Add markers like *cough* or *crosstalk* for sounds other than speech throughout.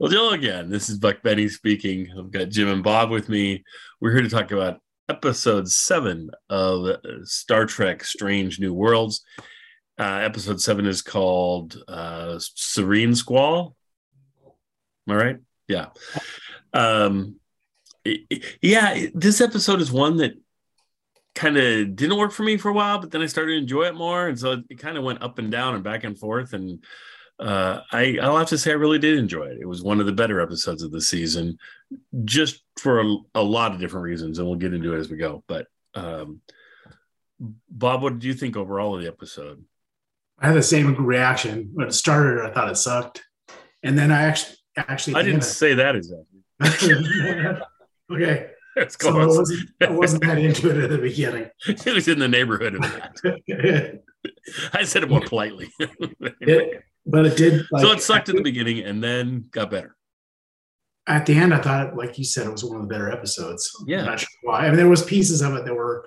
Well, hello again. This is Buck Benny speaking. I've got Jim and Bob with me. We're here to talk about episode seven of Star Trek Strange New Worlds. Uh, episode seven is called uh, Serene Squall. Am I right? Yeah. Um, it- it- yeah, this episode is one that kind of didn't work for me for a while, but then I started to enjoy it more. And so it kind of went up and down and back and forth. And uh, I, I'll have to say I really did enjoy it. It was one of the better episodes of the season, just for a, a lot of different reasons, and we'll get into it as we go. But um, Bob, what did you think overall of the episode? I had the same reaction when it started. I thought it sucked, and then I actually actually I didn't say that exactly. *laughs* okay, That's so I wasn't, I wasn't that into it at the beginning. *laughs* it was in the neighborhood of that. *laughs* I said it more politely. But it did. Like, so it sucked at the beginning and then got better. At the end, I thought, like you said, it was one of the better episodes. Yeah. I'm not sure why. I mean, there was pieces of it that were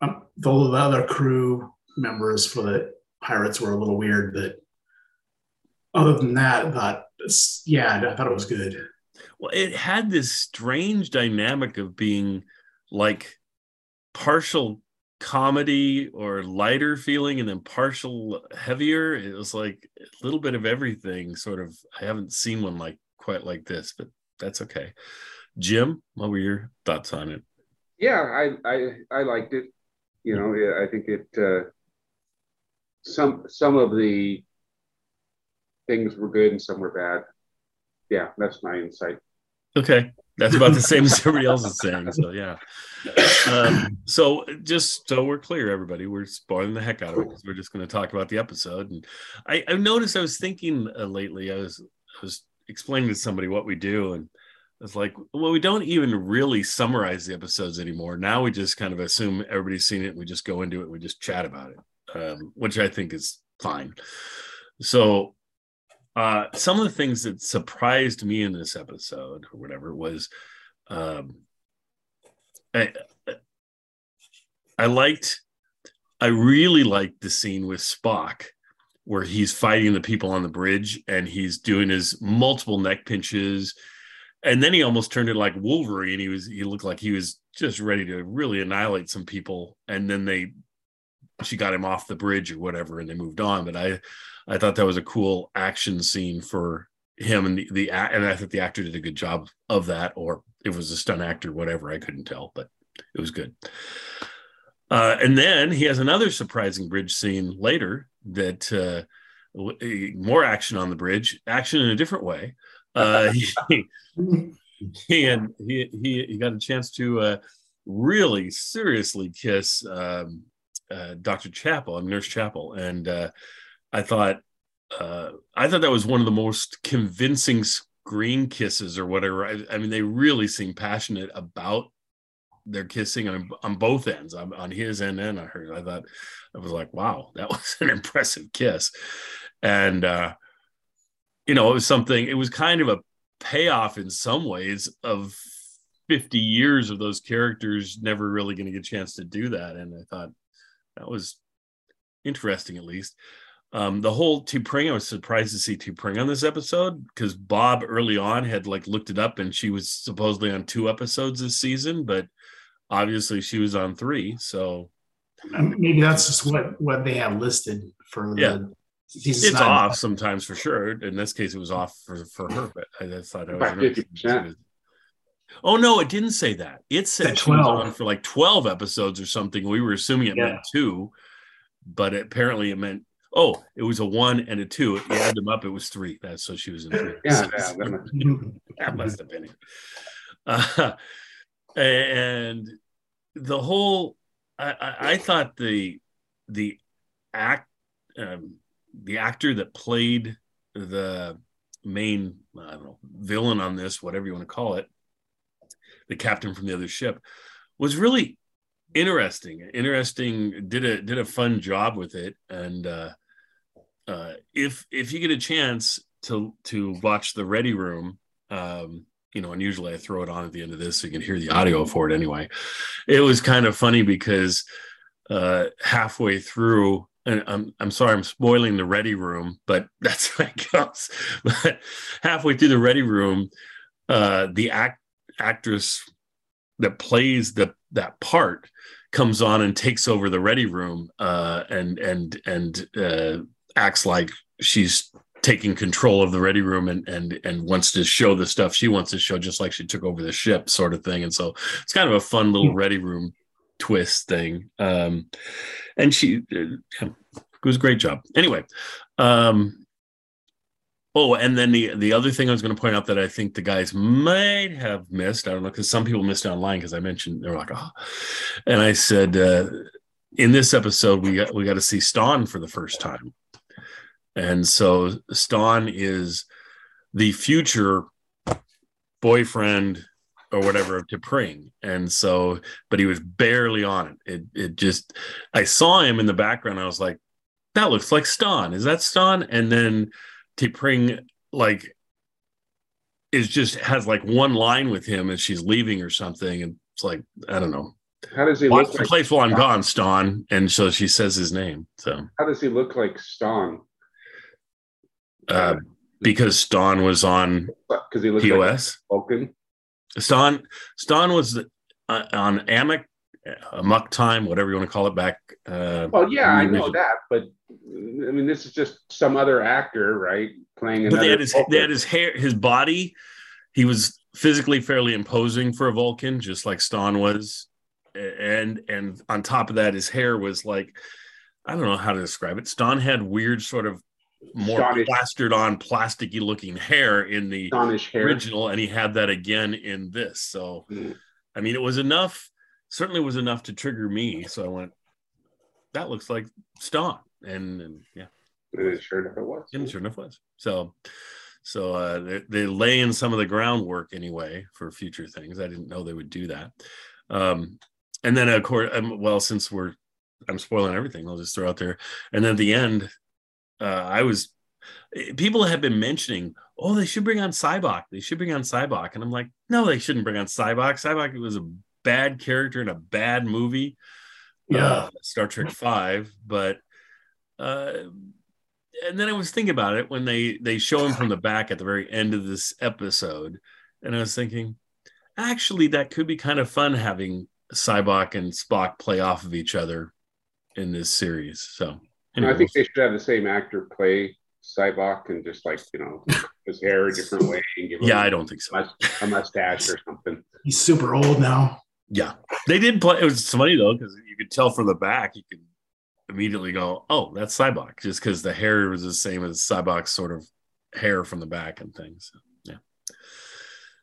um, the, the other crew members for the pirates were a little weird, but other than that, I thought, yeah, I thought it was good. Well, it had this strange dynamic of being like partial comedy or lighter feeling and then partial heavier. It was like a little bit of everything, sort of. I haven't seen one like quite like this, but that's okay. Jim, what were your thoughts on it? yeah i i i liked it you know i think it uh some some of the things were good and some were bad yeah that's my insight Okay. That's about the same as everybody else is saying. So yeah. Um, so just so we're clear, everybody, we're spoiling the heck out of it because we're just going to talk about the episode. And I, I noticed I was thinking uh, lately, I was I was explaining to somebody what we do, and I was like, well, we don't even really summarize the episodes anymore. Now we just kind of assume everybody's seen it. And we just go into it. And we just chat about it, um, which I think is fine. So uh, some of the things that surprised me in this episode or whatever was um, I, I liked I really liked the scene with Spock where he's fighting the people on the bridge and he's doing his multiple neck pinches. And then he almost turned it like Wolverine. He was he looked like he was just ready to really annihilate some people. And then they she got him off the bridge or whatever and they moved on. But I I thought that was a cool action scene for him and the, the and I thought the actor did a good job of that, or it was a stunt actor, whatever. I couldn't tell, but it was good. Uh, and then he has another surprising bridge scene later that uh, more action on the bridge, action in a different way. Uh, he, *laughs* he and he, he he got a chance to uh, really seriously kiss um, uh, Dr. Chapel, I'm Nurse Chapel, and uh, I thought uh, I thought that was one of the most convincing screen kisses or whatever. I, I mean, they really seem passionate about their kissing on, on both ends, on, on his end and on hers. I thought I was like, wow, that *laughs* was an impressive kiss, and uh, you know, it was something. It was kind of a payoff in some ways of 50 years of those characters never really going to get a chance to do that, and I thought that was interesting at least. Um, the whole T'Pring, I was surprised to see T'Pring on this episode because Bob early on had like looked it up and she was supposedly on two episodes this season, but obviously she was on three. So Maybe that's just what what they have listed for the Yeah. season it's nine. off sometimes for sure. In this case, it was off for, for her, but I just thought that was About 50%. Oh no, it didn't say that. It said Said she was 12. on for like 12 episodes or something. We were assuming it Yeah. meant two, but apparently it meant oh, it was a one and a two. You add them up, it was three. That's so she was in three. Yeah, *laughs* yeah, *laughs* that must- have been it. Uh, and the whole, I, I, I thought the the act um, the actor that played the main I don't know villain on this, whatever you want to call it, the captain from the other ship, was really interesting. Interesting. Did a did a fun job with it. And uh, uh, if if you get a chance to to watch the Ready Room, um, you know, and usually I throw it on at the end of this so you can hear the audio for it anyway. It was kind of funny because uh, halfway through and I'm I'm sorry I'm spoiling the ready room, but *laughs* that's how it goes. But halfway through the ready room, uh, the act actress that plays the that part comes on and takes over the ready room uh, and and and uh, acts like she's taking control of the ready room and and and wants to show the stuff she wants to show just like she took over the ship sort of thing and so it's kind of a fun little ready room twist thing. Um, and she uh, it was a great job. Anyway, um, oh, and then the the other thing I was going to point out that I think the guys might have missed. I don't know because some people missed online because I mentioned they were like, oh, and I said uh, in this episode we got we got to see Stonn for the first time, and so Stonn is the future boyfriend or whatever to Pring. And so, but he was barely on it. It it just I saw him in the background. I was like, that looks like Stonn. Is that Stonn? And then T'Pring like is just has like one line with him as she's leaving or something. And it's like, I don't know. How does he Watch look the like place while I'm gone, Stonn. And so she says his name. So how does he look like Stonn? Uh, because Stonn was on because he POS. like Vulcan. Stonn was uh, on Amok, Amok time, whatever you want to call it back. Uh, well, yeah, I know that, but I mean, this is just some other actor, right? Playing but they had his they had his hair, his body. He was physically fairly imposing for a Vulcan, just like Stonn was, and and on top of that, his hair was like I don't know how to describe it. Stonn had weird sort of more Scottish. plastered on plasticky looking hair in the original and he had that again in this. So mm. i mean it was enough certainly was enough to trigger me. So i went that looks like Stonn and, and yeah. And sure enough it was. And sure enough was. So so uh, they, they lay in some of the groundwork anyway for future things. I didn't know they would do that. Um, and then of course um, well since we're i'm spoiling everything i'll just throw out there. And then at the end uh, I was people have been mentioning, oh, they should bring on Sybok. They should bring on Sybok. And I'm like, no, they shouldn't bring on Sybok. Sybok was a bad character in a bad movie. Yeah. Uh, Star Trek Five. But uh and then I was thinking about it when they they show him from the back at the very end of this episode. And I was thinking, actually, that could be kind of fun having Sybok and Spock play off of each other in this series. So I think they should have the same actor play Sybok and just like you know *laughs* his hair a different way and give yeah, I don't think so. A mustache or something. He's super old now. Yeah, they did play. It was funny though because you could tell from the back. You could immediately go, "Oh, that's Sybok," just because the hair was the same as Sybok's sort of hair from the back and things. yeah.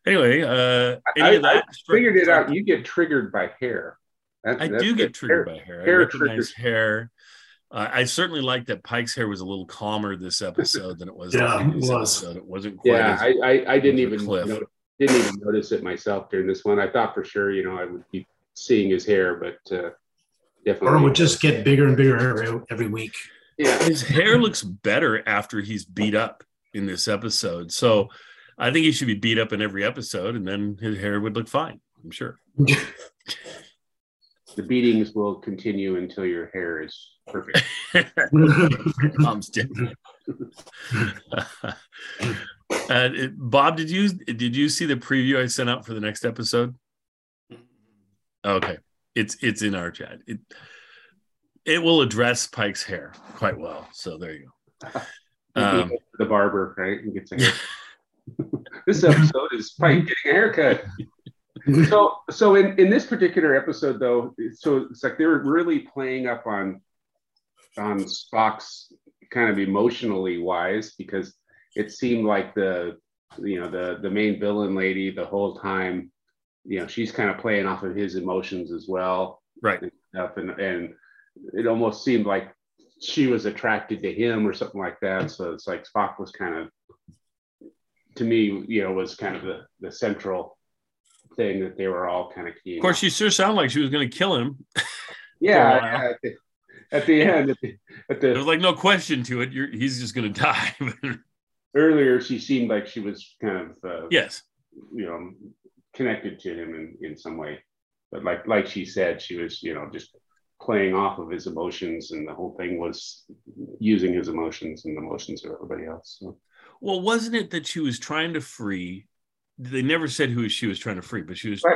Anyway, uh, I, I figured it out. You get triggered by hair. That, I do get triggered hair, by hair. hair I recognize triggers. hair. Uh, I certainly liked that Pike's hair was a little calmer this episode than it was. *laughs* yeah, it was. Episode. It wasn't quite. Yeah, I, I, I didn't even know, didn't even notice it myself during this one. I thought for sure, you know, I would be seeing his hair, but uh, definitely. Or it would just get bigger and bigger every, every week. Yeah, his hair looks better after he's beat up in this episode. So I think he should be beat up in every episode, and then his hair would look fine. I'm sure. *laughs* the beatings will continue until your hair is perfect. *laughs* Mom's dead. *laughs* uh, Bob, did you did you see the preview I sent out for the next episode? Okay, it's it's in our chat. It it will address Pike's hair quite well. So there you go. *laughs* Um, the barber, right? He gets a hair. this episode is Pike getting a haircut so so in, in this particular episode though so it's like they were really playing up on on spock's kind of emotionally wise because it seemed like the you know the the main villain lady the whole time you know she's kind of playing off of his emotions as well right and stuff and and it almost seemed like she was attracted to him or something like that. So it's like Spock was kind of, to me, you know, was kind of the, the central thing that they were all kind of key. Of course, she sure sounded like she was going to kill him. *laughs* yeah, for a while. At the, end, at the, at the was like no question to it. You're, he's just going *laughs* to die. earlier, she seemed like she was kind of, uh, yes. you know, connected to him in, in some way. But like like she said, she was, you know, just playing off of his emotions, and the whole thing was using his emotions and the emotions of everybody else. So. Well, wasn't it that she was trying to free? They never said who she was trying to free, but she was Sybok.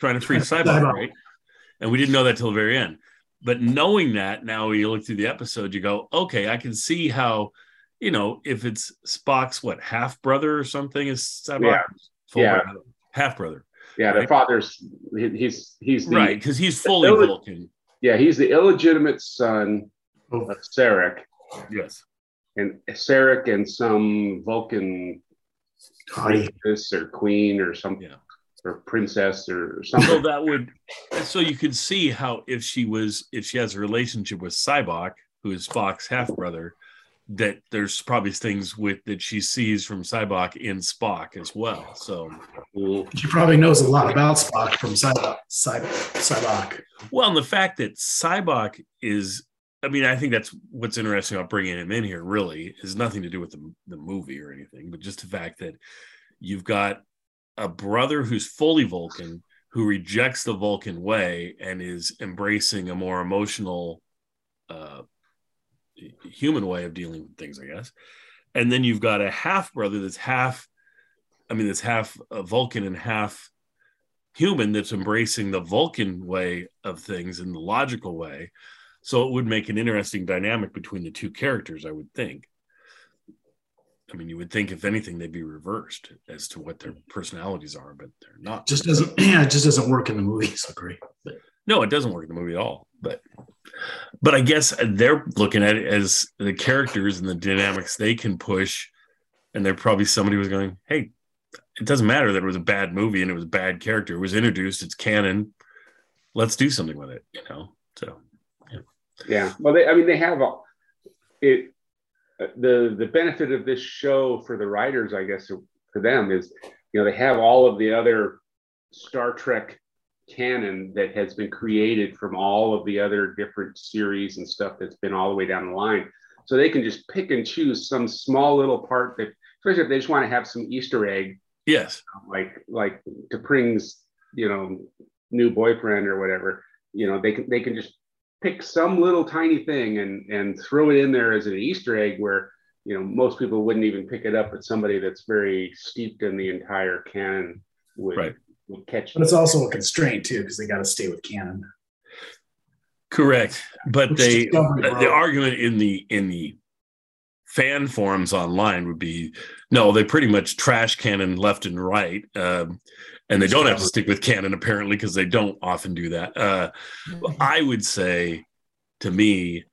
trying to free Sybok, Sybok. right? And we didn't know that till the very end. But knowing that now, when you look through the episode, you go, okay, I can see how, you know, if it's Spock's what half brother or something is Sybok, Yeah. Full Yeah. half brother, Yeah, the father's he- he's he's the right? Because he's fully Illeg- Vulcan. yeah he's the illegitimate son Oh, of Sarek, Yes. and Sarek and some Vulcan Hottie. princess or queen or something. Yeah. Or princess or something. So that would, so you could see how if she was, if she has a relationship with Sybok, who is Spock's half brother, that there's probably things with that she sees from Sybok in Spock as well. So. She probably knows a lot about Spock from Sybok. Cyb- Sybok. well, and the fact that Sybok is, I mean, I think that's what's interesting about bringing him in here. Really, is nothing to do with the the movie or anything, but just the fact that you've got a brother who's fully Vulcan who rejects the Vulcan way and is embracing a more emotional, uh, human way of dealing with things, I guess. And then you've got a half brother that's half, I mean, that's half Vulcan and half human that's embracing the Vulcan way of things in the logical way. So it would make an interesting dynamic between the two characters, I would think. I mean, you would think if anything, they'd be reversed as to what their personalities are, but they're not. Just doesn't. *clears throat* Yeah, it just doesn't work in the movie. So *laughs* great. No, it doesn't work in the movie at all. But but I guess they're looking at it as the characters and the dynamics they can push. And they're probably somebody was going, Hey, it doesn't matter that it was a bad movie and it was a bad character. It was introduced, it's canon. Let's do something with it, you know. So Yeah. Well, they, I mean, they have a, it. Uh, The the benefit of this show for the writers, I guess, for them is, you know, they have all of the other Star Trek canon that has been created from all of the other different series and stuff that's been all the way down the line. So they can just pick and choose some small little part that, especially if they just want to have some Easter egg yes. like like T'Pring's you know new boyfriend or whatever you know they can they can just pick some little tiny thing and and throw it in there as an Easter egg where you know most people wouldn't even pick it up but somebody that's very steeped in the entire canon would, Right. would catch But it's also a constraint too because they got to stay with canon. Correct. But Which they Discovery the argument in the in the fan forums online would be no they pretty much trash canon left and right um, and they don't have to stick with canon apparently because they don't often do that. Uh, i would say to me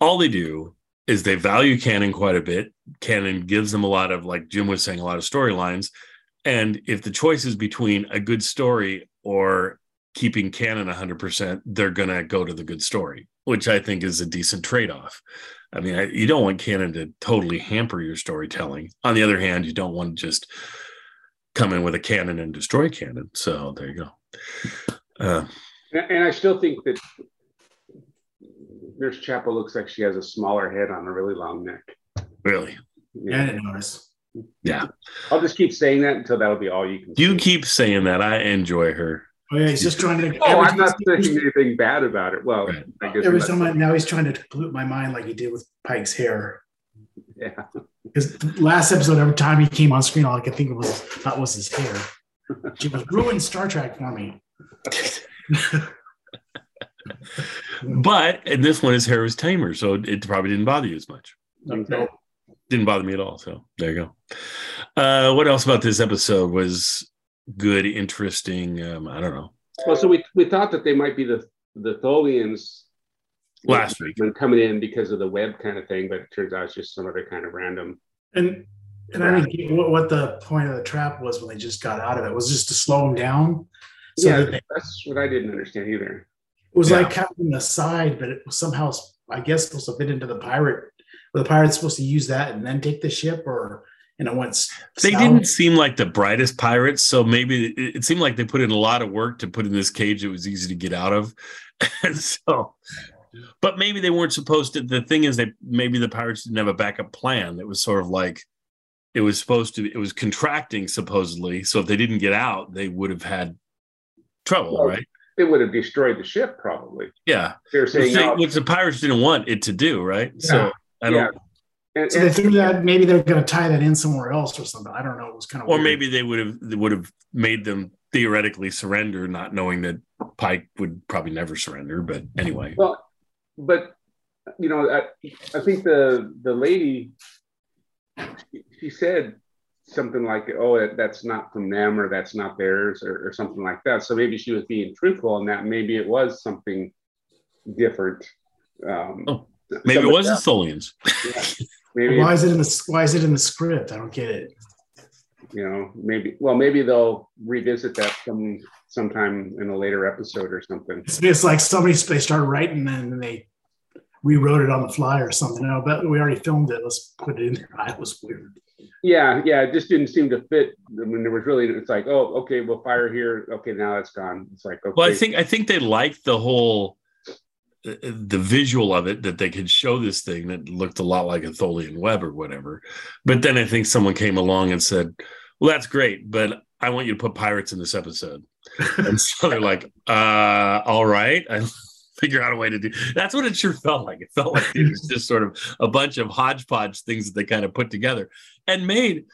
all they do is they value canon quite a bit. Canon gives them a lot of like jim was saying a lot of storylines and if the choice is between a good story or keeping canon 100% they're going to go to the good story which i think is a decent trade-off I mean, I, you don't want canon to totally hamper your storytelling. On the other hand, you don't want to just come in with a canon and destroy canon. So there you go. Uh, and, and I still think that Nurse Chapel looks like she has a smaller head on a really long neck really, Yeah, I didn't notice. yeah. I'll just keep saying that until that'll be all you can You see. keep saying that. I enjoy her. Oh yeah, he's just trying to. Oh, I'm not time- saying anything bad about it. Well, Right. I guess Every time I, now he's trying to pollute my mind like he did with Pike's hair. yeah. Because last episode, every time he came on screen, all I could think of was that was his hair. She was ruined Star Trek for me. *laughs* But in this one, his hair was tamer, so it probably didn't bother you as much. Okay. Didn't bother me at all. So there you go. Uh, what else about this episode was good, interesting? Um, I don't know. Well, so we, we thought that they might be the the Tholians Last week. when coming in because of the web kind of thing, but it turns out it's just some other kind of random. And and I didn't get what, what the point of the trap was when they just got out of it. Was just to slow them down. So yeah, that they- that's what I didn't understand either. It was Yeah. like kind of in the side, but it was somehow, I guess, supposed to fit into the pirate. Were the pirates supposed to use that and then take the ship, or and it went? s- They south? didn't seem like the brightest pirates, so maybe it, it seemed like they put in a lot of work to put in this cage that was easy to get out of. And *laughs* so, but maybe they weren't supposed to. The thing is, that maybe the pirates didn't have a backup plan. That was sort of like it was supposed to. It was contracting supposedly. So if they didn't get out, they would have had trouble, Well, right? It would have destroyed the ship probably. Yeah, They're which, saying, they- no, which the pirates didn't want it to do, right? So I don't. Yeah. And, So they threw that. Maybe they're going to tie that in somewhere else or something. I don't know. It was kind of. or maybe they would have they would have made them theoretically surrender, not knowing that Pike would probably never surrender. But anyway, Well, but you know, I, I think the the lady she, she said something like, "Oh, that's not from them, or that's not theirs, or, or something like that." So maybe she was being truthful, and that maybe it was something different. Um, Oh, maybe it somebody was the else- Tholians. yeah. Maybe Why is it in the Why is it in the script? I don't get it. you know, maybe well, maybe they'll revisit that some sometime in a later episode or something. It's, it's like somebody they started writing and then they rewrote it on the fly or something. No, but we already filmed it. Let's put it in there. *laughs* That was weird. Yeah, yeah, it just didn't seem to fit. I mean, there was really it's like, oh, okay, we'll fire here. Okay, now it's gone. It's like, okay, Well, I think I think they liked the whole the visual of it that they could show this thing that looked a lot like a Tholian web or whatever. But then I think someone came along and said, "Well, that's great, but I want you to put pirates in this episode." and so they're like, uh, all right. *laughs* I figure out a way to do that's what it sure felt like. It felt like it was just sort of a bunch of hodgepodge things that they kind of put together and made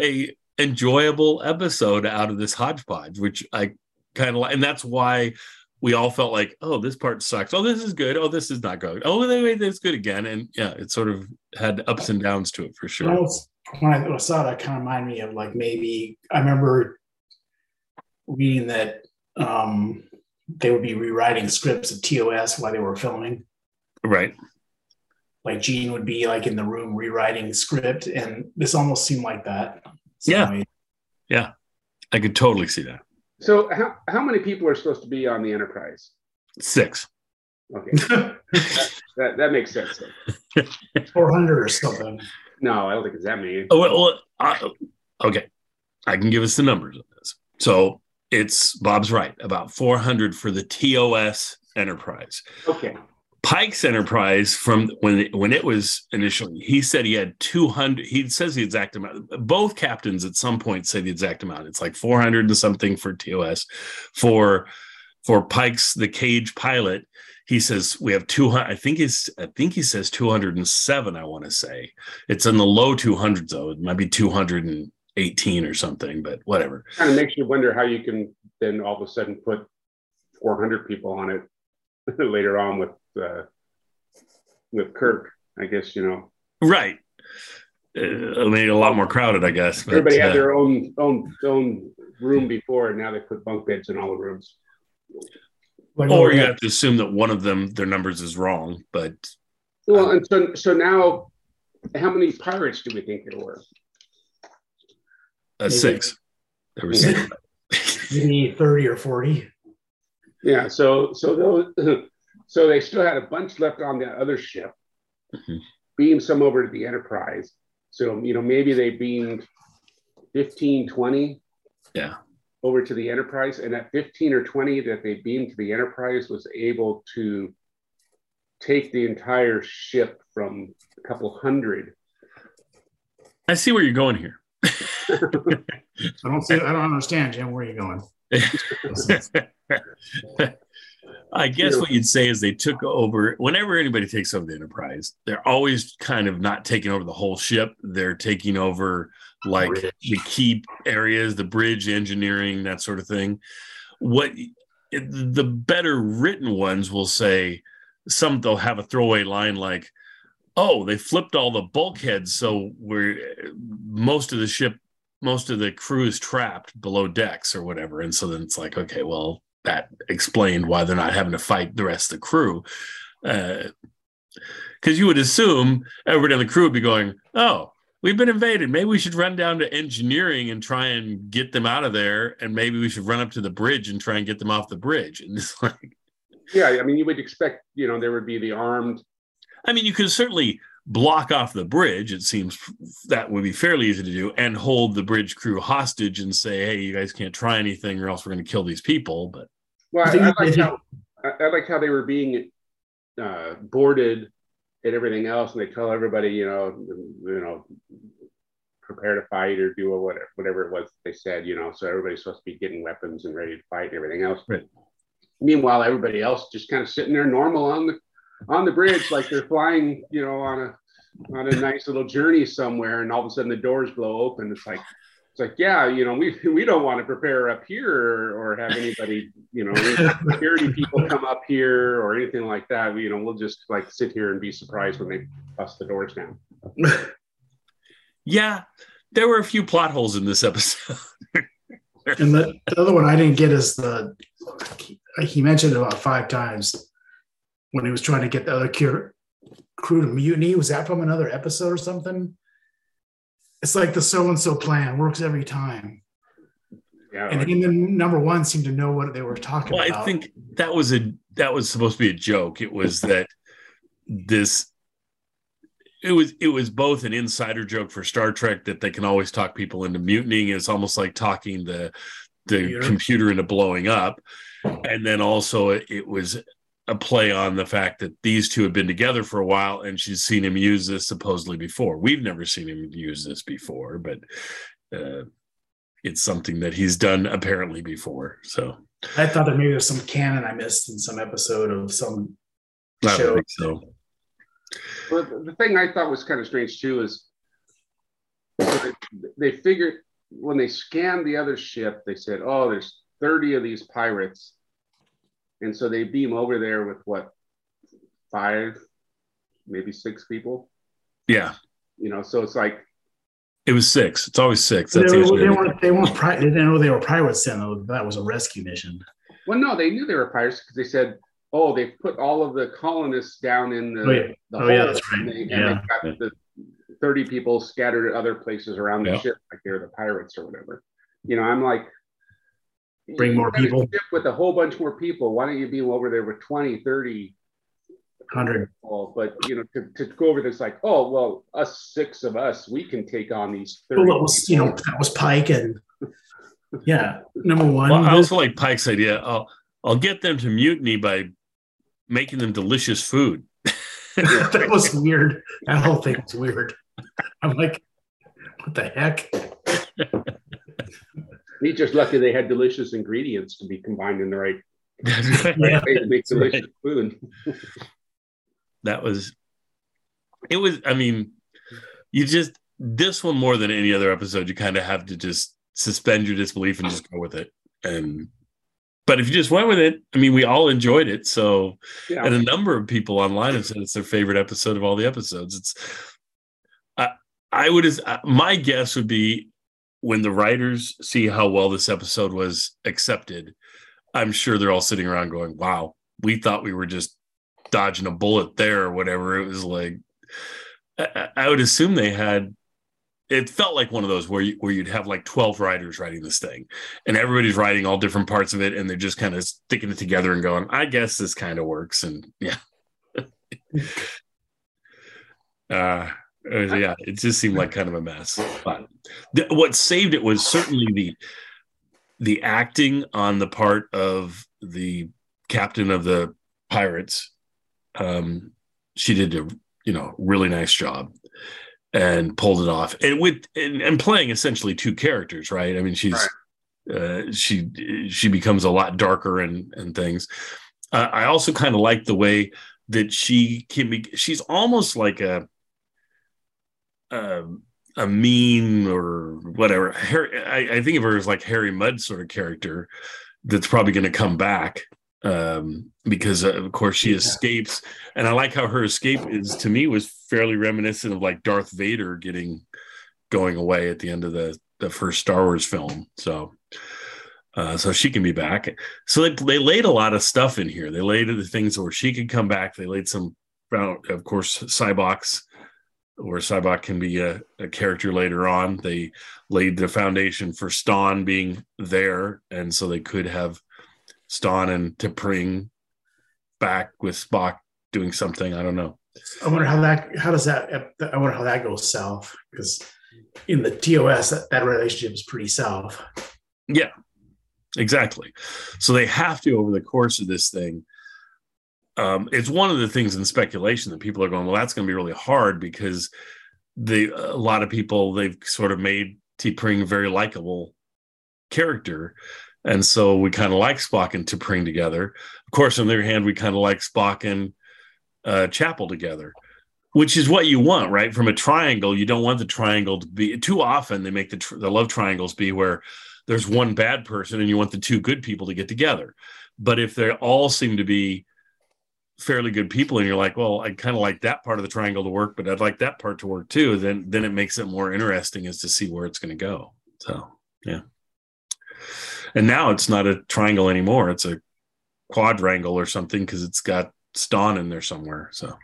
a enjoyable episode out of this hodgepodge, which I kind of like. And that's why we all felt like, oh, this part sucks. Oh, this is good. Oh, this is not good. Oh, they made this good again. And yeah, it sort of had ups and downs to it for sure. Well, it's- when I saw that, kind of reminded me of like maybe I remember reading that um, they would be rewriting scripts of TOS while they were filming. Right. Like Gene would be like in the room rewriting script, and this almost seemed like that. So, Yeah. I mean, I could totally see that. So. How how many people are supposed to be on the Enterprise? Six. Okay, *laughs* that that makes sense. 400 or something. No, I don't think it's that many. Oh, well, well uh, okay. I can give us the numbers on this. So it's Bob's right about 400 for the TOS Enterprise. Okay, Pike's Enterprise from when it, when it was initially, he said he had 200. He says the exact amount. Both captains at some point say the exact amount. It's like 400 and something for TOS. For for Pike's the cage pilot, he says we have 200. I think he's I think he says 207. I want to say it's in the low 200s though. It might be 218 or something, but whatever. kind of makes you wonder how you can then all of a sudden put 400 people on it *laughs* later on with uh, with Kirk. I guess you know Right. Uh, it made it a lot more crowded, I guess. but, everybody had uh, their own own own room before, and now they put bunk beds in all the rooms. Like, or you have to assume that one of them their numbers is wrong but Well, and so so now, how many pirates do we think there were? uh, six there were six. maybe 30 or 40. Yeah, so so those so they still had a bunch left on the other ship. Mhm. Beamed some over to the Enterprise. So you know maybe they beamed 15, 20 yeah over to the Enterprise, and that 15 or 20 that they beamed to the Enterprise was able to take the entire ship from a couple hundred. i see where you're going here *laughs* I don't see. I don't understand, Jim. Where are you going? *laughs* i guess what you'd say is they took over whenever anybody takes over the enterprise they're always kind of not taking over the whole ship. They're taking over like Bridge. the key areas the bridge engineering that sort of thing. What the better written ones will say some they'll have a throwaway line like oh they flipped all the bulkheads so we're most of the ship most of the crew is trapped below decks or whatever. And so then it's like okay well that explained why they're not having to fight the rest of the crew uh, because you would assume everybody on the crew would be going oh we've been invaded maybe we should run down to engineering and try and get them out of there and maybe we should run up to the bridge and try and get them off the bridge and it's *laughs* like Yeah, I mean, you would expect, you know, there would be the armed. I mean, you could certainly block off the bridge. It seems that would be fairly easy to do, and hold the bridge crew hostage and say, "Hey, you guys can't try anything, or else we're going to kill these people." But Well, I, I like how I, I like how they were being uh, boarded and everything else, and they tell everybody, you know, you know, prepare to fight or do whatever whatever it was they said, you know. So everybody's supposed to be getting weapons and ready to fight and everything else. Right. Meanwhile, everybody else just kind of sitting there normal on the on the bridge, like they're flying, you know, on a on a nice little journey somewhere, and all of a sudden the doors blow open. It's like it's like, yeah, you know, we *laughs* we don't want to prepare up here or, or have anybody, you know, security people come up here or anything like that. You know, we'll just like sit here and be surprised when they bust the doors down. yeah, there were a few plot holes in this episode. *laughs* And the, the other one I didn't get is the he mentioned it about five times when he was trying to get the other cure, crew to mutiny. Was that from another episode or something? It's like the so and so plan works every time. Yeah, And like- him and number one seemed to know what they were talking well, about. I think that was a that was supposed to be a joke. It was *laughs* that this it was it was both an insider joke for Star Trek that they can always talk people into mutinying. It's almost like talking the the Computer. into blowing up, and then also it was a play on the fact that these two have been together for a while and she's seen him use this supposedly before. We've never seen him use this before, but uh, it's something that he's done apparently before. So I thought that maybe there's some canon I missed in some episode of some I show. think so. Well, the- the thing I thought was kind of strange too is they- they figured when they scanned the other ship, they said, "Oh, there's 30 of these pirates," and so they beam over there with what five, maybe six people. Yeah, You know, so it's like, it was six. It's always six. They, That's were, usually they weren't. They weren't. Pri- they didn't know they were pirates then. Though that was a rescue mission. well, no, they knew they were pirates because they said, "Oh, they've put all of the colonists down in the." Oh, yeah. the Oh, yeah, hole, that's right. And, they, and they've got the 30 people scattered at other places around the Yeah. ship, like they're the pirates or whatever. You know, I'm like, Bring more you got people. ship With a whole bunch more people. Why don't you be over there with 20, 30 Hundred. people? But, you know, to, to go over this, like, oh, well, us six of us, we can take on these 30. Well, was you know people. that was Pike and yeah, number one. Well, I also like Pike's idea. I'll I'll get them to mutiny by making them delicious food. *laughs* *laughs* that was weird. That whole thing was weird. I'm like, what the heck? *laughs* He's just lucky they had delicious ingredients to be combined in the right *laughs* Yeah. way to make That's right. delicious food. that was it was i mean you just this one more than any other episode you kind of have to just suspend your disbelief and just go with it and but if you just went with it i mean we all enjoyed it so Yeah. and a number of people online have said it's their favorite episode of all the episodes it's i i would uh, my guess would be when the writers see how well this episode was accepted i'm sure they're all sitting around going wow we thought we were just dodging a bullet there or whatever. It was like I, I would assume they had. It felt like one of those where you, where you'd have like twelve writers writing this thing, and everybody's writing all different parts of it, and they're just kind of sticking it together and going, "I guess this kind of works." And yeah, *laughs* uh, it was- yeah, it just seemed like kind of a mess. But th- what saved it was certainly the the acting on the part of the captain of the pirates. Um she did a you know really nice job and pulled it off. And with and, and playing essentially two characters right? I mean she's uh she she becomes a lot darker and and things. Uh, i also kind of like the way that she can be she's almost like a um a mean or whatever Harry, I, I think of her as like harry mudd sort of character that's probably going to come back um, because uh, of course she Yeah. escapes, and I like how her escape is to me was fairly reminiscent of like Darth Vader getting going away at the end of the the first Star Wars film. So, uh, so she can be back. So they, they laid a lot of stuff in here. They laid the things where she could come back. They laid some, of course, Sybok's, where Sybok can be a, a character later on. They laid the foundation for Stonn being there, and so they could have Stonn and T'Pring back with Spock doing something. I don't know. I wonder how that how does that I wonder how that goes south because in the TOS that, that relationship is pretty south. Yeah, exactly. So they have to over the course of this thing. Um, it's one of the things in speculation that people are going, well, that's going to be really hard because the a lot of people they've sort of made T'Pring a very likable character. And so we kind of like Spock and T'Pring together. Of course, on the other hand, we kind of like Spock and uh, Chapel together, which is what you want, right? From a triangle, you don't want the triangle to be too often. They make the, tr- the love triangles be where there's one bad person and you want the two good people to get together. But if they all seem to be fairly good people and you're like well i kind of like that part of the triangle to work but i'd like that part to work too then then it makes it more interesting as to see where it's going to go. So yeah. And now it's not a triangle anymore it's a quadrangle or something because it's got stonn in there somewhere so.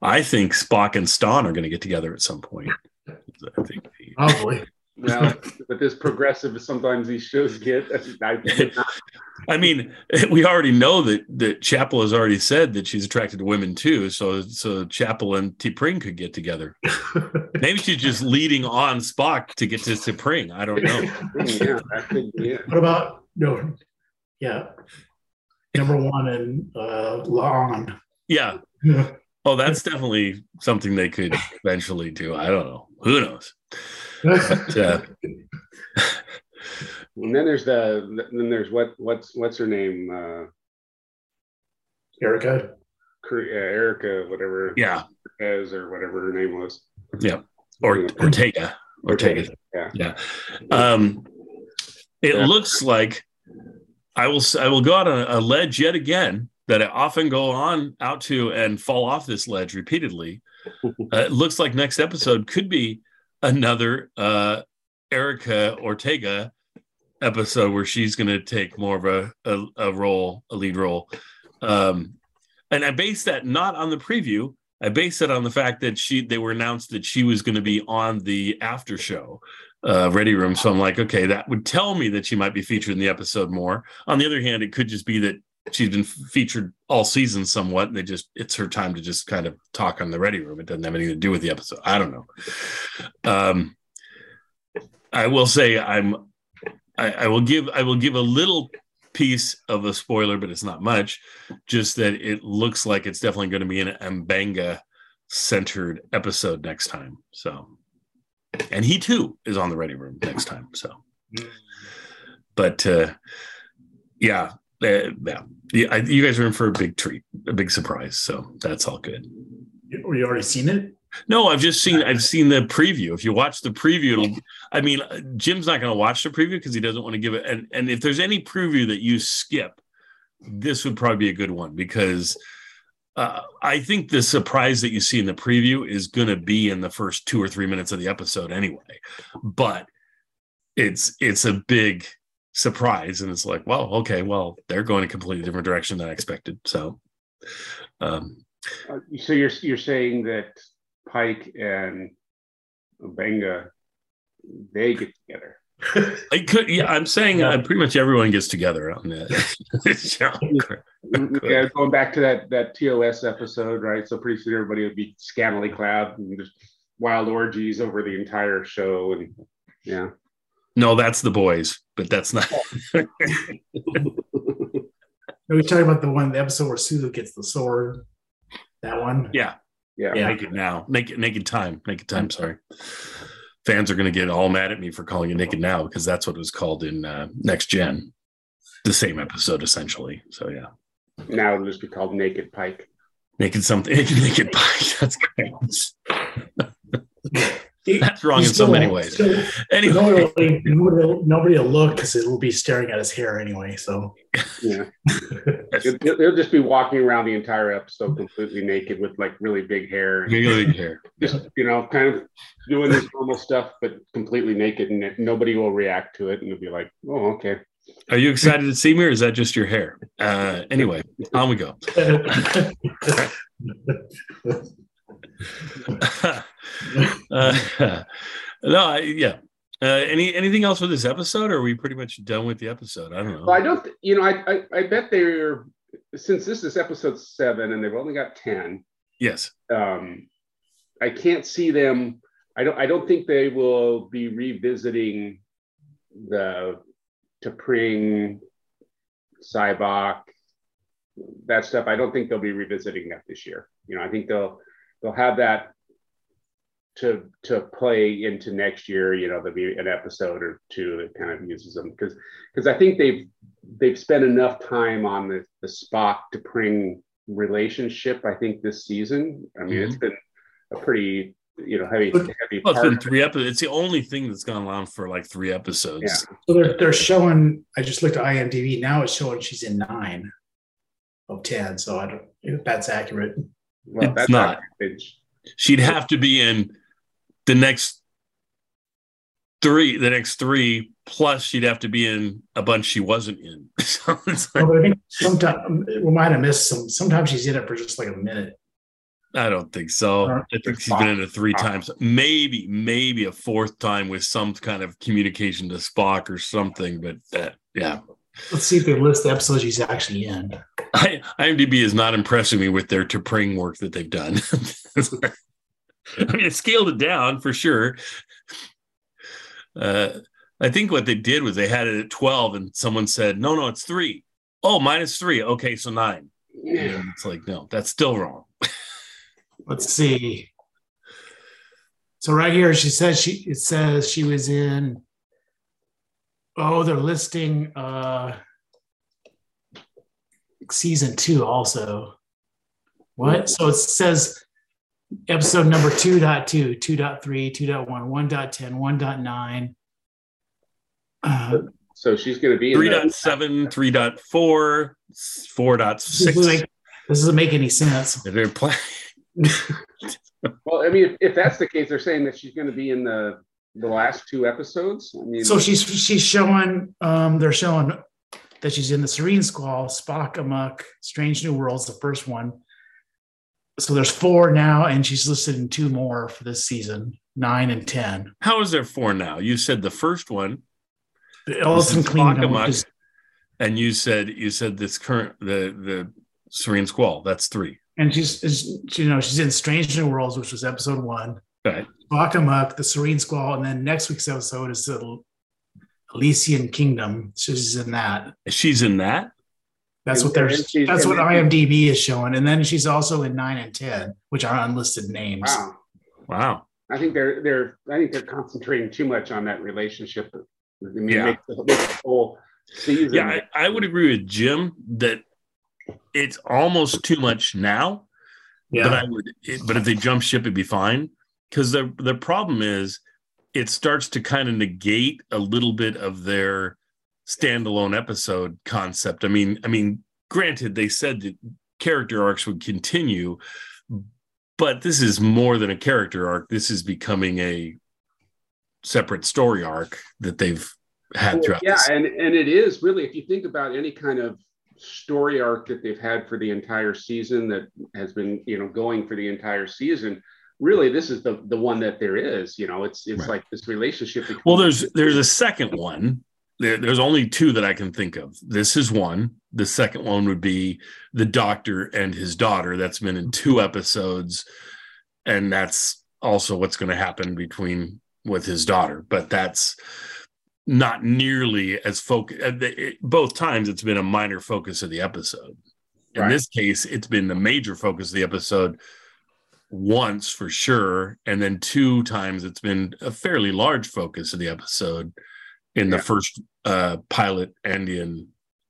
I think spock and stonn are going to get together at some point. I think Probably. Well, but this progressive sometimes these shows get. I, *laughs* I mean, we already know that that Chapel has already said that she's attracted to women too. So so Chapel and T'Pring could get together. *laughs* Maybe she's just leading on Spock to get to T'Pring. I don't know. yeah, that could be it. What about no? Yeah, number one and uh, long. Yeah. *laughs* Oh, that's definitely something they could eventually do. I don't know. Who knows? *laughs* But, uh, And then there's the then there's what what's what's her name uh, Erica. Cre- uh, Erica whatever yeah. Cortez or whatever her name was. Yeah. Or Ortega. Ortega. Yeah. Yeah. Um, it Yeah. looks like I will I will go out on a ledge yet again that I often go on out to and fall off this ledge repeatedly. *laughs* Uh, it looks like next episode could be another uh, Erica Ortega episode where she's going to take more of a, a a role, a lead role. Um, and I base that not on the preview. I base it on the fact that she they were announced that she was going to be on the after show uh, ready room. So I'm like, okay, that would tell me that she might be featured in the episode more. On the other hand, it could just be that she's been featured all season somewhat. They just it's her time to just kind of talk on the ready room. It doesn't have anything to do with the episode. I don't know. Um, I will say I'm I, I will give I will give a little piece of a spoiler, but it's not much. Just that it looks like it's definitely going to be an M'Benga centered episode next time. So, and he too is on the ready room next time. So, but uh, yeah, yeah, yeah I, you guys are in for a big treat, a big surprise. So that's all good. Were you already seen it? No, I've just seen I've seen the preview. If you watch the preview, it'll. I mean, uh, Jim's not going to watch the preview because he doesn't want to give it. And and if there's any preview that you skip, this would probably be a good one because uh, I think the surprise that you see in the preview is going to be in the first two or three minutes of the episode anyway. But it's it's a big surprise, and it's like, well, okay, well, they're going a completely different direction than I expected. So, um, Uh, so you're you're saying that Pike and Benga they get together. *laughs* I could, yeah. I'm saying uh, pretty much everyone gets together on that yeah, *laughs* going back to that that TOS episode, right? So pretty soon everybody would be scantily clad and just wild orgies over the entire show, and yeah. No, that's the boys, but that's not. *laughs* Are we talking about the one, the episode where Sulu gets the sword? That one? yeah, Yeah. Yeah. naked now, naked, naked time, naked time. Sorry, fans are going to get all mad at me for calling it naked now because that's what it was called in uh, Next Gen, the same episode essentially. So yeah, Now it'll just be called Naked Pike. naked something, *laughs* naked, naked pie. That's great. *laughs* He- That's wrong in so many ways. still- Anyway, nobody, nobody, will- nobody will look because it will be staring at his hair anyway. So Yeah. *laughs* He'll, he'll- he'll just be walking around the entire episode completely naked with like really big hair. and Really hair. Just, you know, kind of doing this normal stuff, but completely naked, and nobody will react to it. And it'll be like, oh, okay. Are you excited to see me, or is that just your hair? Uh, anyway, on we go. *laughs* uh, *laughs* no, I, yeah. Uh, any anything else for this episode, or are we pretty much done with the episode? I don't know. Well, I don't, you know, I, I, I bet they're since this is episode seven and they've only got ten, Yes. um, I can't see them. I don't. I don't think they will be revisiting the T'Pring, Sybok, that stuff. I don't think they'll be revisiting that this year. You know, I think they'll they'll have that to to play into next year. You know, there'll be an episode or two that kind of uses them because because I think they've they've spent enough time on the the Spock T'Pring relationship. I think this season. I mean, it's mm-hmm. been a pretty you know heavy heavy Well, it's part. been three episodes. It's the only thing that's gone on for like three episodes. Yeah. So they're they're showing. I just looked at IMDb. Now it's showing she's in nine of ten. So I don't. If that's accurate. Well, It's that's not. It's, She'd have to be in the next three, the next three, plus she'd have to be in a bunch she wasn't in. *laughs* so it's like, Although I think sometimes we might have missed some. Sometimes she's in it for just like a minute. I don't think so. I think she's been in it three times, maybe, maybe a fourth time with some kind of communication to Spock or something. But that, yeah, Let's see if they list the episodes she's actually in. I, IMDb is not impressing me with their T'Pring work that they've done. *laughs* I mean, it scaled it down for sure. Uh, I think what they did was they had it at 12 and someone said, no, no, it's three. Oh, minus three. Okay, so nine. It's like, no, that's still wrong. *laughs* Let's see. So right here, she says she it says she was in. Oh, they're listing uh season two also. What? So it says episode number 2.2, 2.3, 2.1, 1.10, 1.9. Uh, so she's going to be in the- 3.7, 3.4, 4.6. this, doesn't make, this doesn't make any sense. They're playing. Well, I mean, if, if that's the case, they're saying that she's going to be in the the last two episodes. I mean, So she's she's showing um they're showing that she's in the Serene Squall, Spock Amok, Strange New Worlds, the first one. So there's four now, and she's listed in two more for this season, nine and ten. How is there four now? You said the first one, The Elysian Spock Kingdom, Amok. is and you said you said this current the the Serene Squall. That's three. and she's is, you know she's in Strange New Worlds, which was episode one. Right. Spock Amok, the Serene Squall, and then next week's episode is the Elysian Kingdom. So she's in that. She's in that. That's what And- there's. and she's- That's what IMDb is showing, and then she's also in nine and ten, which are unlisted names. wow. Wow. I think they're they're I think they're concentrating too much on that relationship. I mean, Yeah. make the, make the whole season. Yeah, I, I would agree with Jim that it's almost too much now. Yeah. But I would, it, but if they jump ship, it'd be fine. Because the the problem is, it starts to kind of negate a little bit of their standalone episode concept. I mean, I mean, granted, they said that character arcs would continue, but this is more than a character arc. This is becoming a separate story arc that they've had throughout. yeah, and and it is really if you think about any kind of story arc that they've had for the entire season that has been you know going for the entire season. Really, this is the the one that there is. You know, it's it's Right. like this relationship. Between Well, there's there's a second one. There, there's only two that I can think of. This is one. The second one would be the doctor and his daughter. That's been in two episodes, and that's also what's going to happen between with his daughter. But that's not nearly as focus. Uh, both times, it's been a minor focus of the episode. In Right. this case, it's been the major focus of the episode once for sure, and then two times it's been a fairly large focus of the episode in the first uh, pilot and in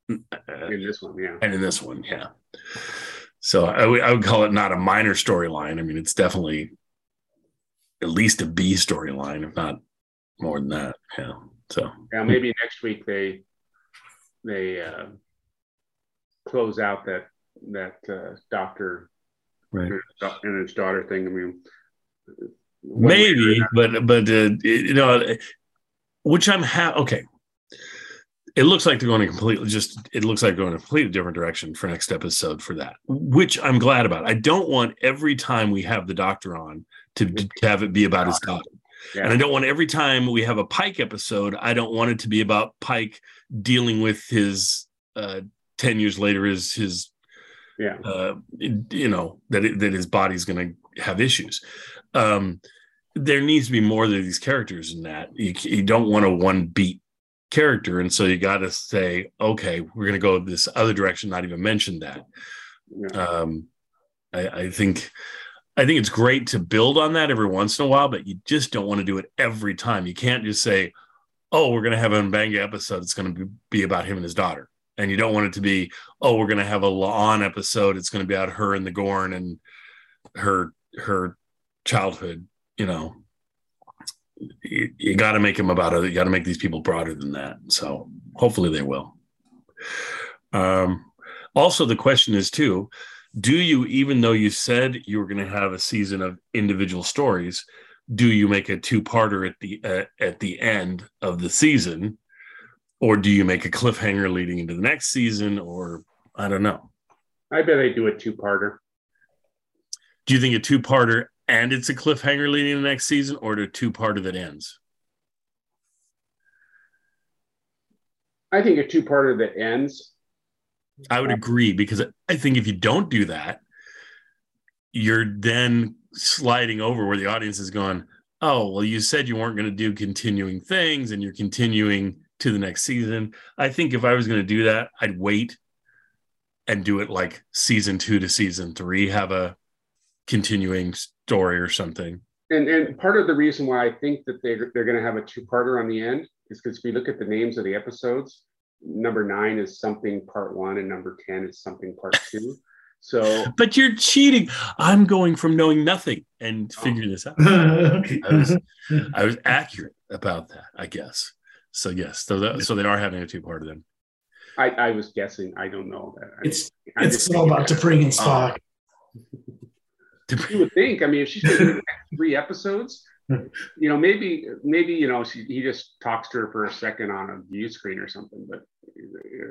uh, in this one, yeah. and in this one, yeah. So I would- would call it not a minor storyline. I mean, it's definitely at least a B storyline, if not more than that. Yeah. So Yeah, maybe next week they they uh, close out that that uh, doctor Right. and his daughter thing. I mean, one way or maybe, but but uh, you know, which I'm ha- okay. It looks like they're going to completely just. It looks like going a completely different direction for next episode for that, which I'm glad about. I don't want every time we have the doctor on to, to have it be about his daughter. Yeah. And I don't want every time we have a Pike episode, I don't want it to be about Pike dealing with his uh, 10 years later, his, his Yeah. uh, you know that it, that his body's going to have issues. Um, there needs to be more of these characters in that. You, you don't want a one beat character, and so you got to say, okay, we're going to go this other direction. Not even mention that. Yeah. Um, I, I think. I think it's great to build on that every once in a while, but you just don't want to do it every time. You can't just say, "Oh, we're going to have an M'Benga episode. It's going to be about him and his daughter," and you don't want it to be, "Oh, we're going to have a La'an episode. It's going to be about her and the Gorn and her her childhood." You know, you, you got to make them about other. You got to make these people broader than that. So hopefully they will. Um, also, the question is too do you even though you said you were going to have a season of individual stories do you make a two-parter at the uh, at the end of the season or do you make a cliffhanger leading into the next season or i don't know I bet I do a two-parter. do you think a two-parter and it's a cliffhanger leading to the next season or a two-parter that ends I think a two-parter that ends. I would agree because I think if you don't do that, you're then sliding over where the audience is going, oh, well, you said you weren't going to do continuing things and you're continuing to the next season. I think if I was going to do that, I'd wait and do it like season two to season three, have a continuing story or something. And and part of the reason why I think that they they're going to have a two-parter on the end is because if you look at the names of the episodes, number nine is something part one, and number ten is something part two. So *laughs* But you're cheating. I'm going from knowing nothing and figuring this out. *laughs* I was, I was accurate about that, I guess. So yes, so that, so they are having a two-parter then. I, I was guessing. I don't know that. I- it's I it's just all about it- T'Pring and Spock. you would think. I mean, if she's taking the next three episodes, you know, maybe maybe you know she, he just talks to her for a second on a view screen or something. But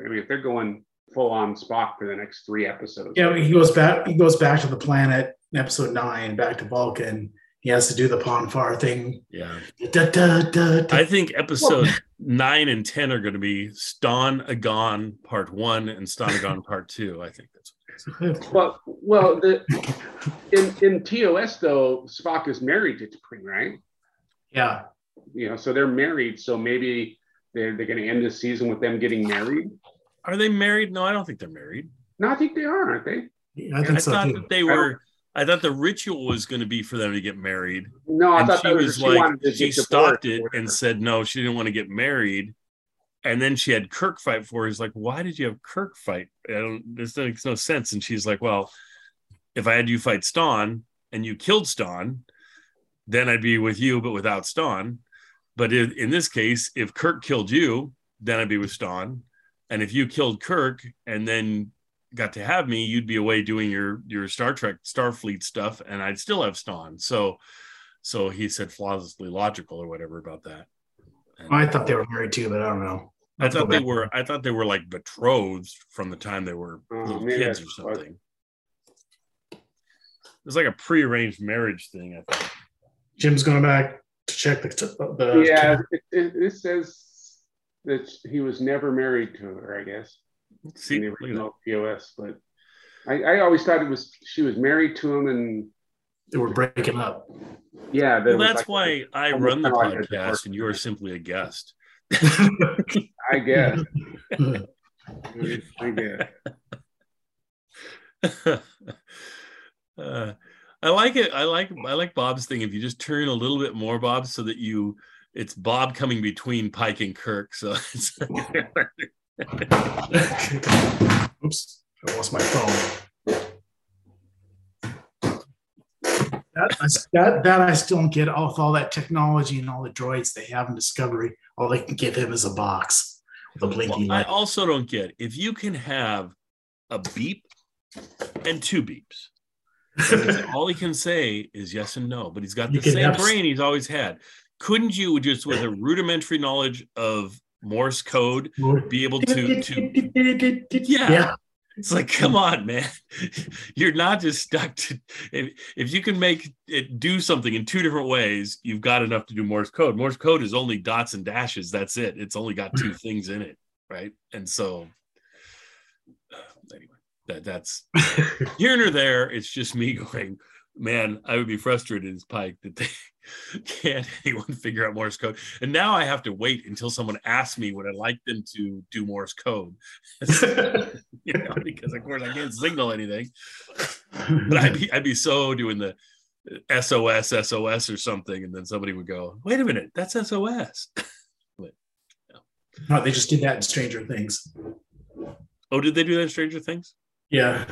I mean, if they're going full on Spock for the next three episodes, Yeah, he goes back. He goes back to the planet in episode nine, back to Vulcan. He has to do the Pon farr thing. Yeah. Da, da, da, da. I think episode *laughs* nine and ten are going to be Stonn Agon part one and Stonn Agon *laughs* part two. I think that's what. Well, well, the in in TOS though, Spock is married to T'Pring, right? yeah, You know, so they're married. So maybe they're they're going to end the season with them getting married. Are they married? No, I don't think they're married. No, I think they are, aren't they? Yeah, I I, think so thought too. that they were. I thought the ritual was going to be for them to get married, No, I and thought she was, was she like, she stopped it and said no, she didn't want to get married. And then she had Kirk fight for her. He's like, why did you have Kirk fight? I don't. This makes no sense. And she's like, well, if I had you fight Stonn and you killed Stonn, then I'd be with you, but without Stonn. But in, in this case, if Kirk killed you, then I'd be with Stonn. And if you killed Kirk and then got to have me, you'd be away doing your your Star Trek Starfleet stuff, and I'd still have Stonn. So, so he said flawlessly logical or whatever about that. And I thought they were married too, but I don't know. I thought they were. I thought they were like betrothed from the time they were Oh, little maybe kids or something. It was like a prearranged marriage thing. I thought. Jim's going back to check the. Uh, the yeah, it, it, it says that he was never married to her. I guess See, in the look at that. original TOS, but I, I always thought it was she was married to him, and They were breaking up. yeah, Well, that's like- why I run the kinda like a podcast, and you are simply a guest. *laughs* I guess. *laughs* I guess. *laughs* uh, I like it. I like I like Bob's thing. If you just turn a little bit more, Bob, so that you it's Bob coming between Pike and Kirk. So it's *laughs* Oops, I lost my phone. That, I, that, that I still don't get off all that technology and all the droids they have in Discovery. All they can give him is a box with a blinking Well, I also don't get if you can have a beep and two beeps. *laughs* All he can say is yes and no, but he's got the same brain he's always had. Couldn't you just with a rudimentary knowledge of Morse code be able to to *laughs* yeah. yeah. It's like, come on, man. *laughs* You're not just stuck to if, if you can make it do something in two different ways, you've got enough to do Morse code. Morse code is only dots and dashes. That's it. It's only got two *laughs* things in it, right? And so uh, anyway, that that's here and there. It's just me going, man, I would be frustrated as Pike that they *laughs* can't anyone figure out Morse code. And now I have to wait until someone asks me would I like them to do Morse code. *laughs* you know, because of course I can't signal anything. But I'd be I'd be so doing the SOS, SOS or something, and then somebody would go, wait a minute, that's SOS. *laughs* No, they just did that in Stranger Things. Oh, did they do that in Stranger Things? Yeah.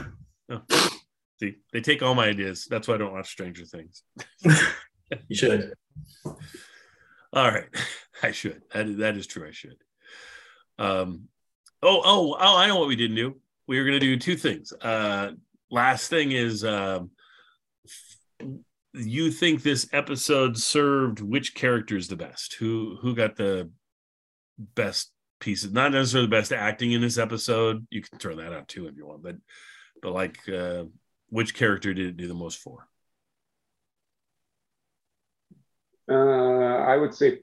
Oh. See, they take all my ideas. That's why I don't watch Stranger Things. You should. All right, *laughs* I should. That is, that is true. I should. Um, oh, oh, oh! I know what we didn't do. We were going to do two things. Uh, last thing is, um, you think this episode served which characters the best? Who who got the best pieces? Not necessarily the best acting in this episode. You can throw that out too if you want, but but like, uh, which character did it do the most for? Uh, I would say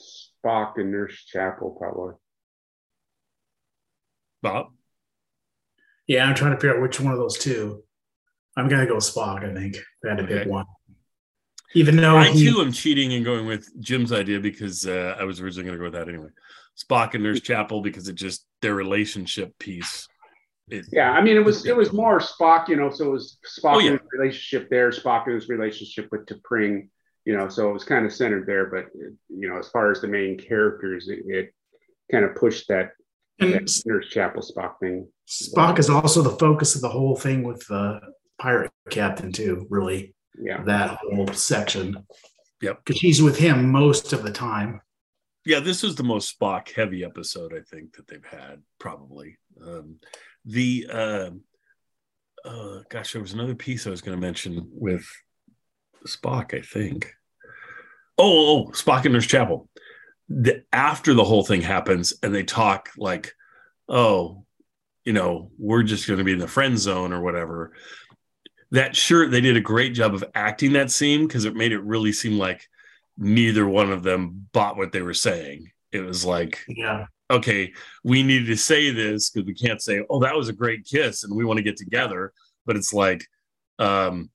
Spock and Nurse Chapel probably. Bob. Yeah, I'm trying to figure out which one of those two. I'm gonna go Spock. I think if I had to pick one. Even though I he- too am cheating and going with Jim's idea because uh, I was originally going to go with that anyway. Spock and Nurse Chapel because it just their relationship piece. It, Yeah, I mean, it was it was more Spock, you know. So it was Spock Oh, yeah. and relationship there, Spock and his relationship with T'Pring, you know. So it was kind of centered there, but you know, as far as the main characters, it, it kind of pushed that, and that Nurse Chapel Spock thing. Spock is also the focus of the whole thing with the pirate captain too. Really, Yeah, that whole section. Yep. Because she's with him most of the time. yeah, this was the most Spock heavy episode I think that they've had probably. Um, the uh, uh, gosh, there was another piece I was going to mention with Spock. I think. Oh, oh, Spock and Nurse Chapel. The, after the whole thing happens, and they talk like, "Oh, you know, we're just going to be in the friend zone or whatever." That sure, they did a great job of acting that scene because it made it really seem like neither one of them bought what they were saying. It was like, Yeah. okay, we need to say this because we can't say, oh, that was a great kiss and we want to get together. But it's like, um,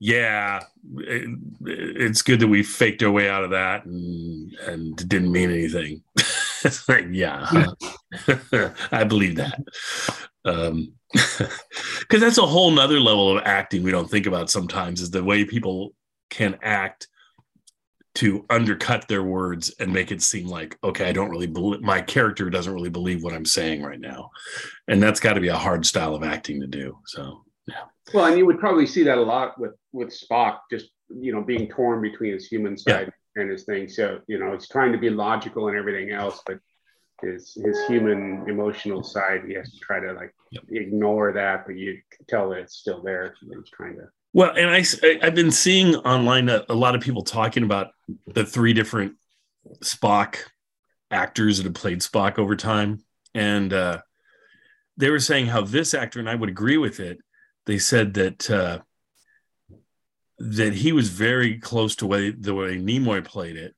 yeah, it, it's good that we faked our way out of that and and didn't mean anything. it's *laughs* like, yeah. *laughs* I believe that. Um, *laughs* because that's a whole nother level of acting we don't think about sometimes is the way people can act to undercut their words and make it seem like okay i don't really believe my character doesn't really believe what i'm saying right now and that's got to be a hard style of acting to do so well, and you would probably see that a lot with with Spock, just you know, being torn between his human side and his thing. So you know, he's trying to be logical and everything else, but his his human emotional side, he has to try to like Yep. ignore that, but you can tell that it's still there. He's trying to. well and i I- i've been seeing online a, a lot of people talking about the three different spock actors that have played spock over time and uh they were saying how this actor and i would agree with it they said that uh that he was very close to way, the way Nimoy played it,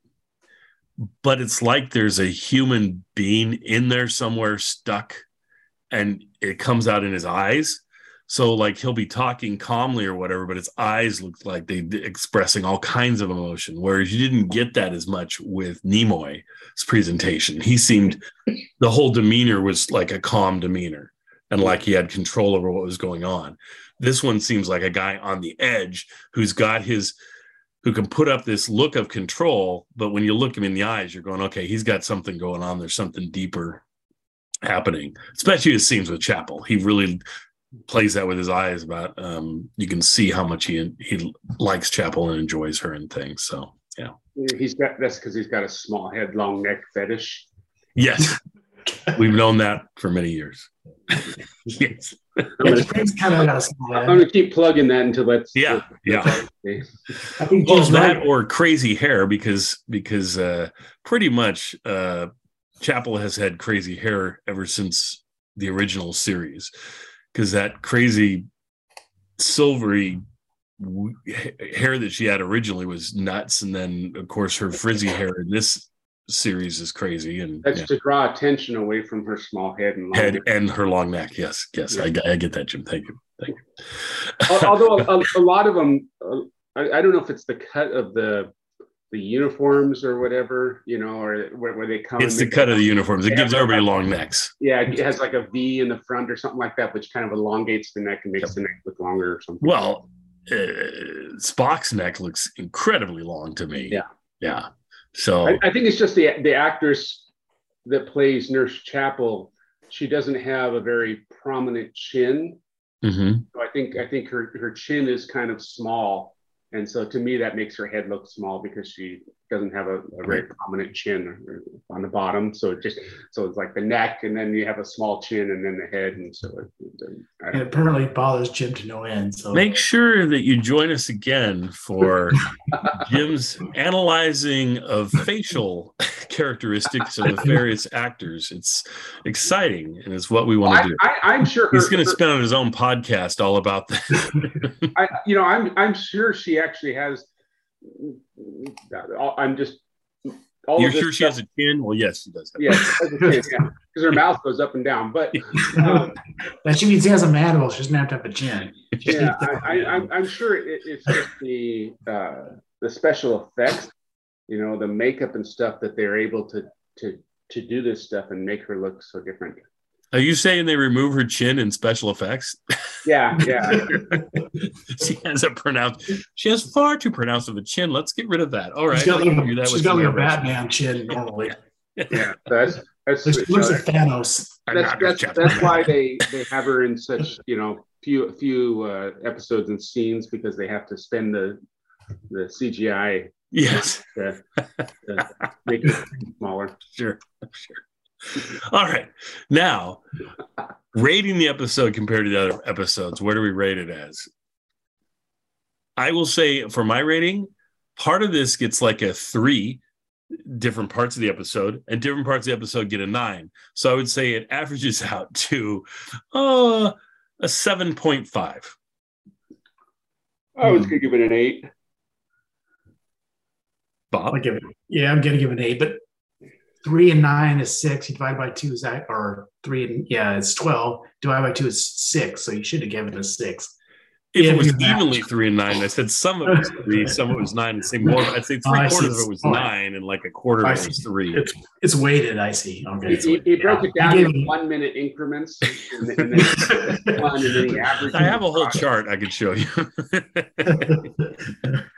but it's like there's a human being in there somewhere stuck, and it comes out in his eyes. So like he'll be talking calmly or whatever, but his eyes look like they expressing all kinds of emotion. Whereas you didn't get that as much with Nimoy's presentation. He seemed the whole demeanor was like a calm demeanor and like he had control over what was going on. This one seems like a guy on the edge who's got his who can put up this look of control, but when you look him in the eyes, you're going, okay, he's got something going on. There's something deeper happening. Especially his scenes with Chapel. He really plays that with his eyes about um you can see how much he he likes Chapel and enjoys her and things. So yeah. He's got that's because he's got a small head, long neck fetish. Yes. *laughs* We've known that for many years. *laughs* yes. I'm Yeah, gonna, kind of got I'm gonna keep plugging that until that's Yeah, yeah. I think well that right. or crazy hair because because uh pretty much uh chapel has had crazy hair ever since the original series because that crazy silvery w- hair that she had originally was nuts and then of course her frizzy hair in this series is crazy and That's yeah. to draw attention away from her small head and long head neck. and her long neck. Yes, yes, Yeah. I, I get that, Jim. Thank you, thank you. *laughs* Although a, a lot of them, uh, I, I don't know if it's the cut of the the uniforms or whatever, you know, or where, where they come. it's the cut of the uniforms. It gives everybody long necks. Yeah, it has like a V in the front or something like that, which kind of elongates the neck and makes the neck look longer or something. Well, uh, Spock's neck looks incredibly long to me. Yeah. yeah. So I, I think it's just the the actress that plays Nurse Chapel. She doesn't have a very prominent chin. mhm. So I think I think her her chin is kind of small, and so to me that makes her head look small because she doesn't have a, a very prominent chin on the bottom. So it just so it's like the neck, and then you have a small chin, and then the head, and so it, I it apparently bothers Jim to no end. So make sure that you join us again for *laughs* Jim's analyzing of facial *laughs* characteristics of the various actors. It's exciting, and it's what we want I, to do. I, I'm sure He's going to her- spin on his own podcast all about that. *laughs* I, you know, I'm I'm sure she actually has. I'm just. All You're sure she stuff- has a chin? Well, yes, she does. Have Yeah, because her mouth goes up and down. But *laughs* um, that she means he has a mandible. She doesn't have to have a chin. yeah, I, I, I'm, I'm sure it, it's just the uh, the special effects, you know, the makeup and stuff that they're able to to to do this stuff and make her look so different. Are you saying they remove her chin in special effects? Yeah, yeah. *laughs* she has a pronounced. She has far too pronounced of a chin. Let's get rid of that. All right, she's got I like, that she's with got like a. Batman chin normally. *laughs* yeah. That's that's She looks know, like Thanos. I'm that's, that's, that's why they they have her in such you know few few uh, episodes and scenes because they have to spend the the CGI Yes, to, to make it smaller. *laughs* sure, sure. *laughs* All right, now rating the episode compared to the other episodes. Where do we rate it as? I will say for my rating, part of this gets like a three different parts of the episode and different parts of the episode get a nine so i would say it averages *laughs* out to uh, a 7.5 I was gonna give it an eight. bob I'll give it, yeah, I'm gonna give it an eight, but three and nine is six. You divide by two is that, or three and yeah, it's twelve. Divide by two is six. So you should have given it a six. if Yeah, it was because that- evenly three and nine i said some of it was three *laughs* some of it was nine and say more i'd say Oh, three I see. quarters of it was Oh, nine and like a quarter of it was three It's it's weighted. I see. Okay. He, he, he broke it down in one minute increments, *laughs* and, then- and then one, and then he averaged. i have a whole chart i could show you *laughs*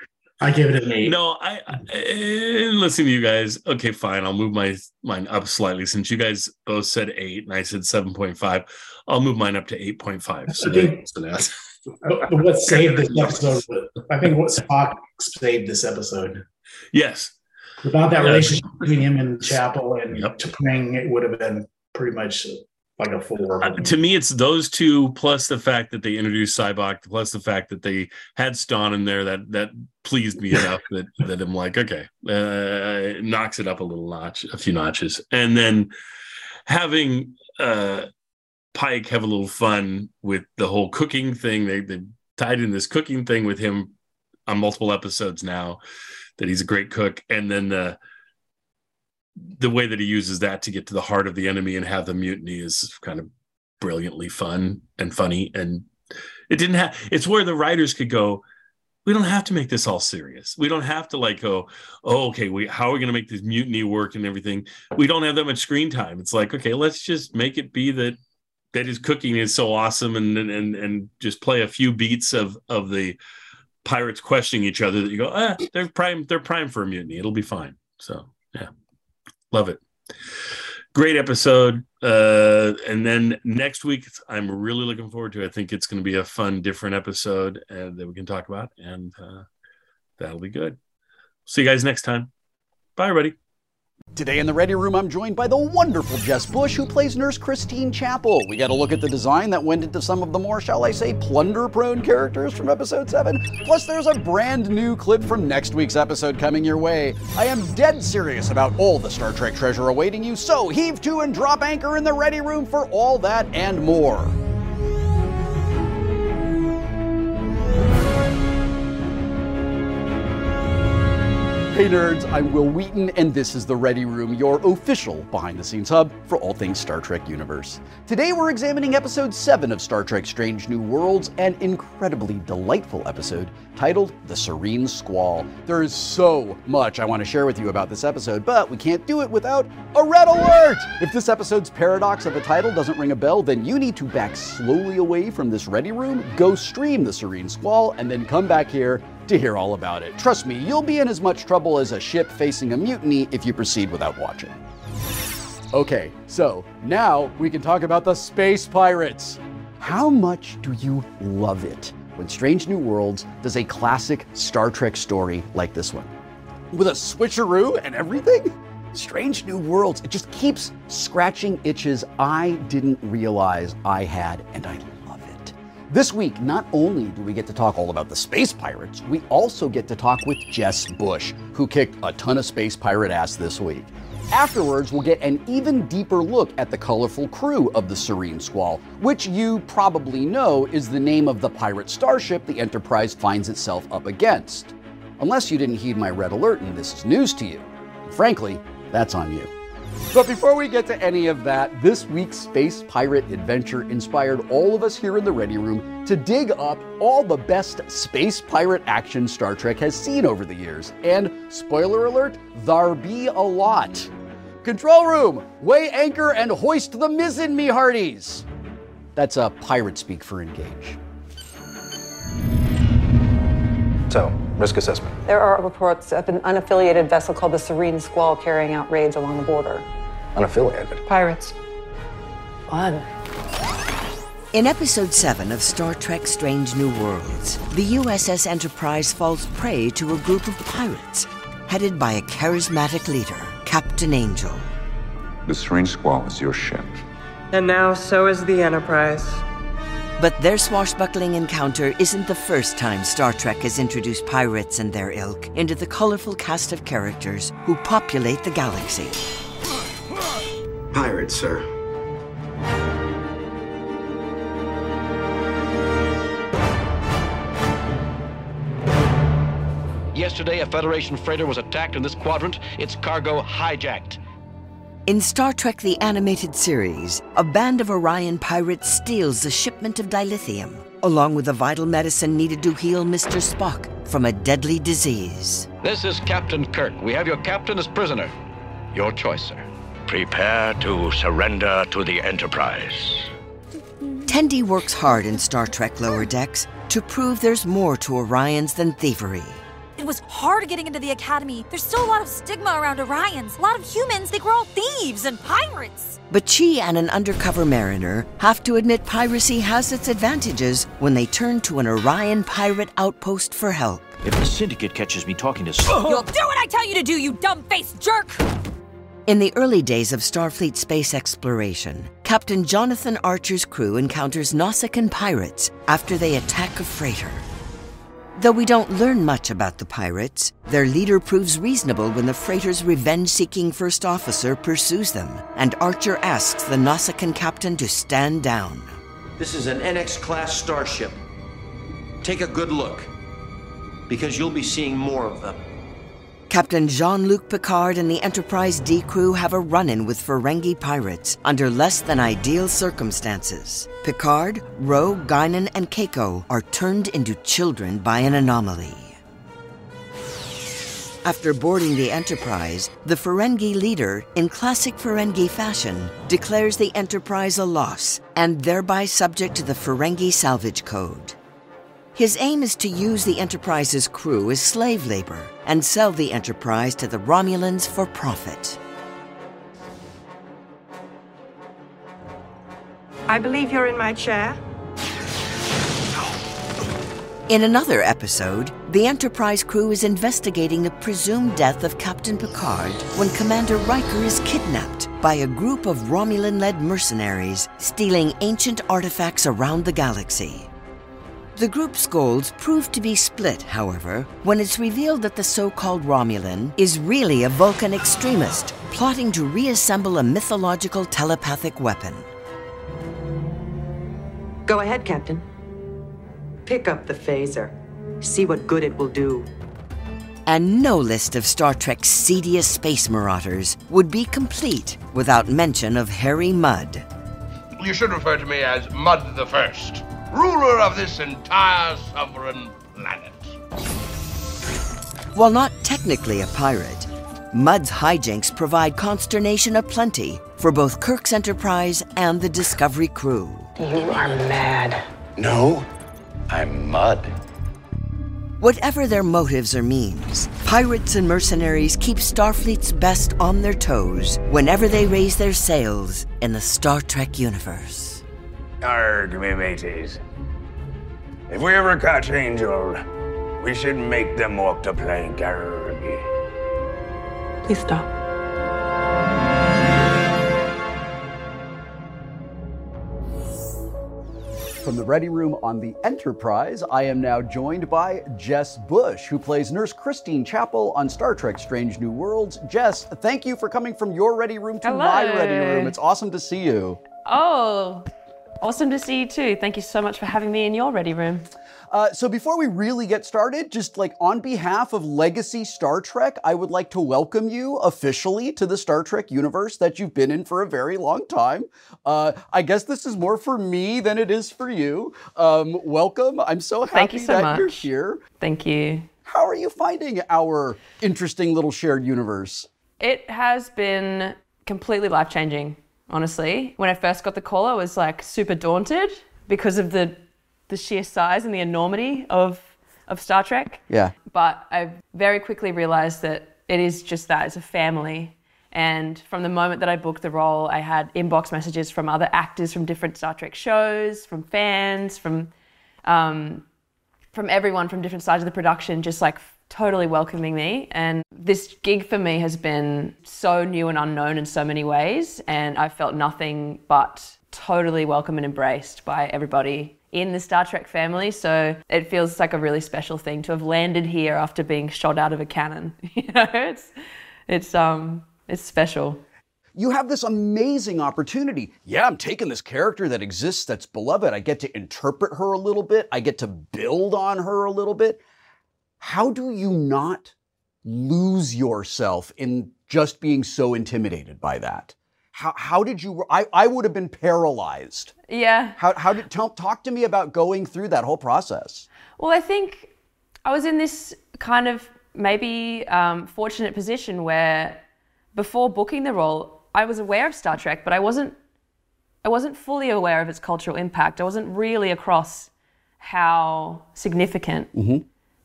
I give it an eight. No, I, I eh, listen to you guys. Okay, fine. I'll move my mine up slightly since you guys both said eight and I said seven point five. I'll move mine up to eight point five. So, think- so that's But *laughs* but what saved this episode? I think what Spock saved this episode. yes, Without that Yeah. relationship between him and Chapel and Yep. T'Pring, it would have been pretty much like a four. Uh, to me, it's those two plus the fact that they introduced Sybok, plus the fact that they had Stonn in there. That that pleased me enough that that I'm like, okay, uh, it knocks it up a little notch, a few notches, and then having uh, Pike have a little fun with the whole cooking thing. They they tied in this cooking thing with him on multiple episodes now. That he's a great cook, and then the the way that he uses that to get to the heart of the enemy and have the mutiny is kind of brilliantly fun and funny. And it didn't have it's where the writers could go we don't have to make this all serious. We don't have to like go oh okay we how are we going to make this mutiny work and everything? We don't have that much screen time. It's like okay let's just make it be that that his cooking is so awesome and and and just play a few beats of of the pirates questioning each other that you go ah they're prime they're prime for a mutiny. It'll be fine. So love it. Great episode. Uh and then next week i'm really looking forward to i think it's going to be a fun different episode uh, that we can talk about and uh that'll be good. See you guys next time. Bye everybody Today in the Ready Room, I'm joined by the wonderful Jess Bush, who plays Nurse Christine Chapel. We got a look at the design that went into some of the more, shall I say, plunder prone characters from episode 7. Plus, there's a brand new clip from next week's episode coming your way. I am dead serious about all the Star Trek treasure awaiting you, so heave to and drop anchor in the Ready Room for all that and more. Hey nerds, I'm Wil Wheaton, and this is the Ready Room, your official behind the scenes hub for all things Star Trek universe. Today we're examining episode 7 of Star Trek Strange New Worlds, an incredibly delightful episode titled The Serene Squall. There is so much I want to share with you about this episode, but we can't do it without a red alert! If this episode's paradox of a title doesn't ring a bell, then you need to back slowly away from this Ready Room, go stream The Serene Squall, and then come back here to hear all about it. Trust me, you'll be in as much trouble as a ship facing a mutiny if you proceed without watching. Okay, so now we can talk about the space pirates. How much do you love it when Strange New Worlds does a classic Star Trek story like this one? With a switcheroo and everything? Strange New Worlds, it just keeps scratching itches I didn't realize I had, and I this week, not only do we get to talk all about the space pirates, we also get to talk with Jess Bush, who kicked a ton of space pirate ass this week. Afterwards, we'll get an even deeper look at the colorful crew of the Serene Squall, which you probably know is the name of the pirate starship the Enterprise finds itself up against. Unless you didn't heed my red alert and this is news to you. Frankly, that's on you. But before we get to any of that, this week's space pirate adventure inspired all of us here in the Ready Room to dig up all the best space pirate action Star Trek has seen over the years. And spoiler alert, there be a lot. Control room, weigh anchor and hoist the mizzen, me hearties. That's a pirate speak for engage. So, risk assessment. There are reports of an unaffiliated vessel called the Serene Squall carrying out raids along the border. Unaffiliated? Pirates. Fun. In episode 7 of Star Trek Strange New Worlds, the USS Enterprise falls prey to a group of pirates headed by a charismatic leader, Captain Angel. The Serene Squall is your ship. And now so is the Enterprise. But their swashbuckling encounter isn't the first time Star Trek has introduced pirates and their ilk into the colorful cast of characters who populate the galaxy. Pirates, sir. Yesterday, a Federation freighter was attacked in this quadrant, its cargo hijacked. In Star Trek the Animated Series, a band of Orion pirates steals a shipment of dilithium, along with the vital medicine needed to heal Mr. Spock from a deadly disease. This is Captain Kirk. We have your captain as prisoner. Your choice, sir. Prepare to surrender to the Enterprise. Tendi works hard in Star Trek Lower Decks to prove there's more to Orions than thievery. It was hard getting into the academy. There's still a lot of stigma around Orions. A lot of humans think we're all thieves and pirates. But she and an undercover mariner have to admit piracy has its advantages when they turn to an Orion pirate outpost for help. If the Syndicate catches me talking to. someone. You'll do what I tell you to do, you dumb faced jerk! In the early days of Starfleet space exploration, Captain Jonathan Archer's crew encounters Nausicaan pirates after they attack a freighter. Though we don't learn much about the pirates, their leader proves reasonable when the freighter's revenge seeking first officer pursues them, and Archer asks the Nausicaan captain to stand down. This is an NX class starship. Take a good look, because you'll be seeing more of them. Captain Jean Luc Picard and the Enterprise D crew have a run in with Ferengi pirates under less than ideal circumstances. Picard, Ro, Guinan, and Keiko are turned into children by an anomaly. After boarding the Enterprise, the Ferengi leader, in classic Ferengi fashion, declares the Enterprise a loss and thereby subject to the Ferengi Salvage Code. His aim is to use the Enterprise's crew as slave labor and sell the Enterprise to the Romulans for profit. I believe you're in my chair. In another episode, the Enterprise crew is investigating the presumed death of Captain Picard when Commander Riker is kidnapped by a group of Romulan led mercenaries stealing ancient artifacts around the galaxy. The group's goals prove to be split, however, when it's revealed that the so called Romulan is really a Vulcan extremist plotting to reassemble a mythological telepathic weapon. Go ahead, Captain. Pick up the phaser. See what good it will do. And no list of Star Trek's seediest space marauders would be complete without mention of Harry Mudd. You should refer to me as Mudd the First, ruler of this entire sovereign planet. While not technically a pirate, Mudd's hijinks provide consternation aplenty for both Kirk's Enterprise and the Discovery crew. You are mad. No, I'm Mud. Whatever their motives or means, pirates and mercenaries keep Starfleet's best on their toes whenever they raise their sails in the Star Trek universe. Arg, me mateys. If we ever catch Angel, we should make them walk the plank, arg. Please stop. From the Ready Room on the Enterprise, I am now joined by Jess Bush, who plays Nurse Christine Chapel on Star Trek Strange New Worlds. Jess, thank you for coming from your Ready Room to my Ready Room. It's awesome to see you. Oh, awesome to see you too. Thank you so much for having me in your ready room. Uh, so before we really get started, just like on behalf of Legacy Star Trek, I would like to welcome you officially to the Star Trek universe that you've been in for a very long time. Uh, I guess this is more for me than it is for you. Um, welcome. I'm so happy Thank you so that you're much. here. Thank you. How are you finding our interesting little shared universe? It has been completely life changing, honestly. When I first got the call, I was like super daunted because of the the sheer size and the enormity of of Star Trek. Yeah. But I very quickly realized that it is just that it's a family. And from the moment that I booked the role, I had inbox messages from other actors from different Star Trek shows, from fans, from um, from everyone from different sides of the production, just like totally welcoming me. And this gig for me has been so new and unknown in so many ways. And I felt nothing but totally welcome and embraced by everybody in the Star Trek family. So it feels like a really special thing to have landed here after being shot out of a cannon. *laughs* you know, it's it's um it's special. you have this amazing opportunity. Yeah, I'm taking this character that exists, that's beloved. I get to interpret her a little bit, I get to build on her a little bit. How do you not lose yourself in just being so intimidated by that? How, how did you? I, I would have been paralyzed. Yeah. How, how did tell, talk to me about going through that whole process? Well, I think I was in this kind of maybe um, fortunate position where before booking the role, I was aware of Star Trek, but I wasn't. I wasn't fully aware of its cultural impact. I wasn't really across how significant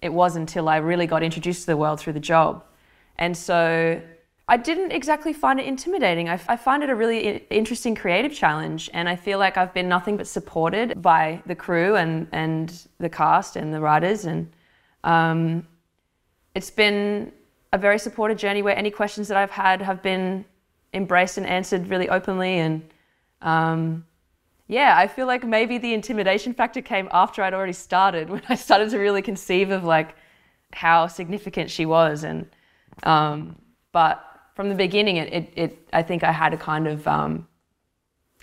it was until I really got introduced to the world through the job. And so I didn't exactly find it intimidating. I, I find it a really interesting creative challenge. And I feel like I've been nothing but supported by the crew and, and the cast and the writers. And um, it's been a very supportive journey where any questions that I've had have been embraced and answered really openly. And um, yeah, I feel like maybe the intimidation factor came after I'd already started, *laughs* when I started to really conceive of like how significant she was. And um, but from the beginning, it, it, it I think I had a kind of um,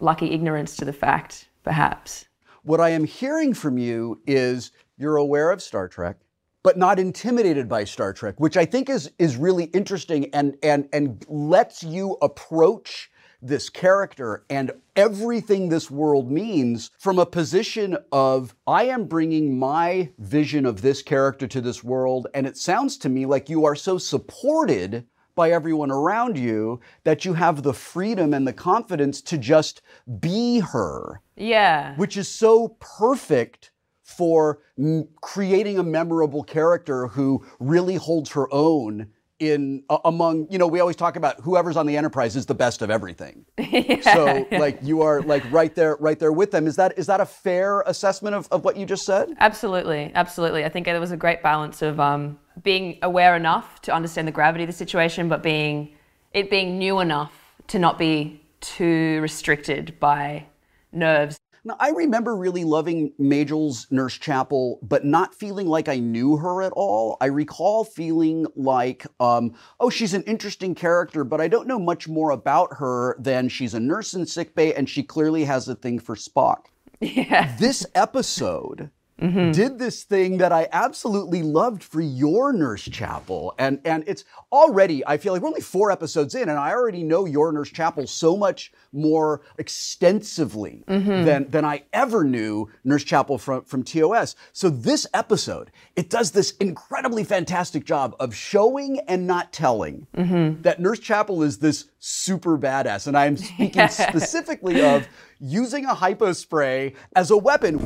lucky ignorance to the fact, perhaps. What I am hearing from you is you're aware of Star Trek, but not intimidated by Star Trek, which I think is is really interesting and and and lets you approach this character and everything this world means from a position of I am bringing my vision of this character to this world and it sounds to me like you are so supported by everyone around you that you have the freedom and the confidence to just be her Yeah. which is so perfect for m- creating a memorable character who really holds her own in a- among you know we always talk about whoever's on the enterprise is the best of everything *laughs* so like you are like right there right there with them is that is that a fair assessment of, of what you just said Absolutely, absolutely. I think there was a great balance of um, being aware enough to understand the gravity of the situation, but being it being new enough to not be too restricted by nerves. Now, I remember really loving Majel's Nurse Chapel, but not feeling like I knew her at all. I recall feeling like, um, oh, she's an interesting character, but I don't know much more about her than she's a nurse in sickbay and she clearly has a thing for Spock. *laughs* Yeah. This episode did this thing that I absolutely loved for your Nurse Chapel. And and it's already, I feel like we're only four episodes in, and I already know your Nurse Chapel so much more extensively Mhm. than, than I ever knew Nurse Chapel from, from TOS. So this episode, it does this incredibly fantastic job of showing and not telling Mm-hmm. that Nurse Chapel is this super badass. And I'm speaking Yeah. *laughs* specifically of using a hypo spray as a weapon.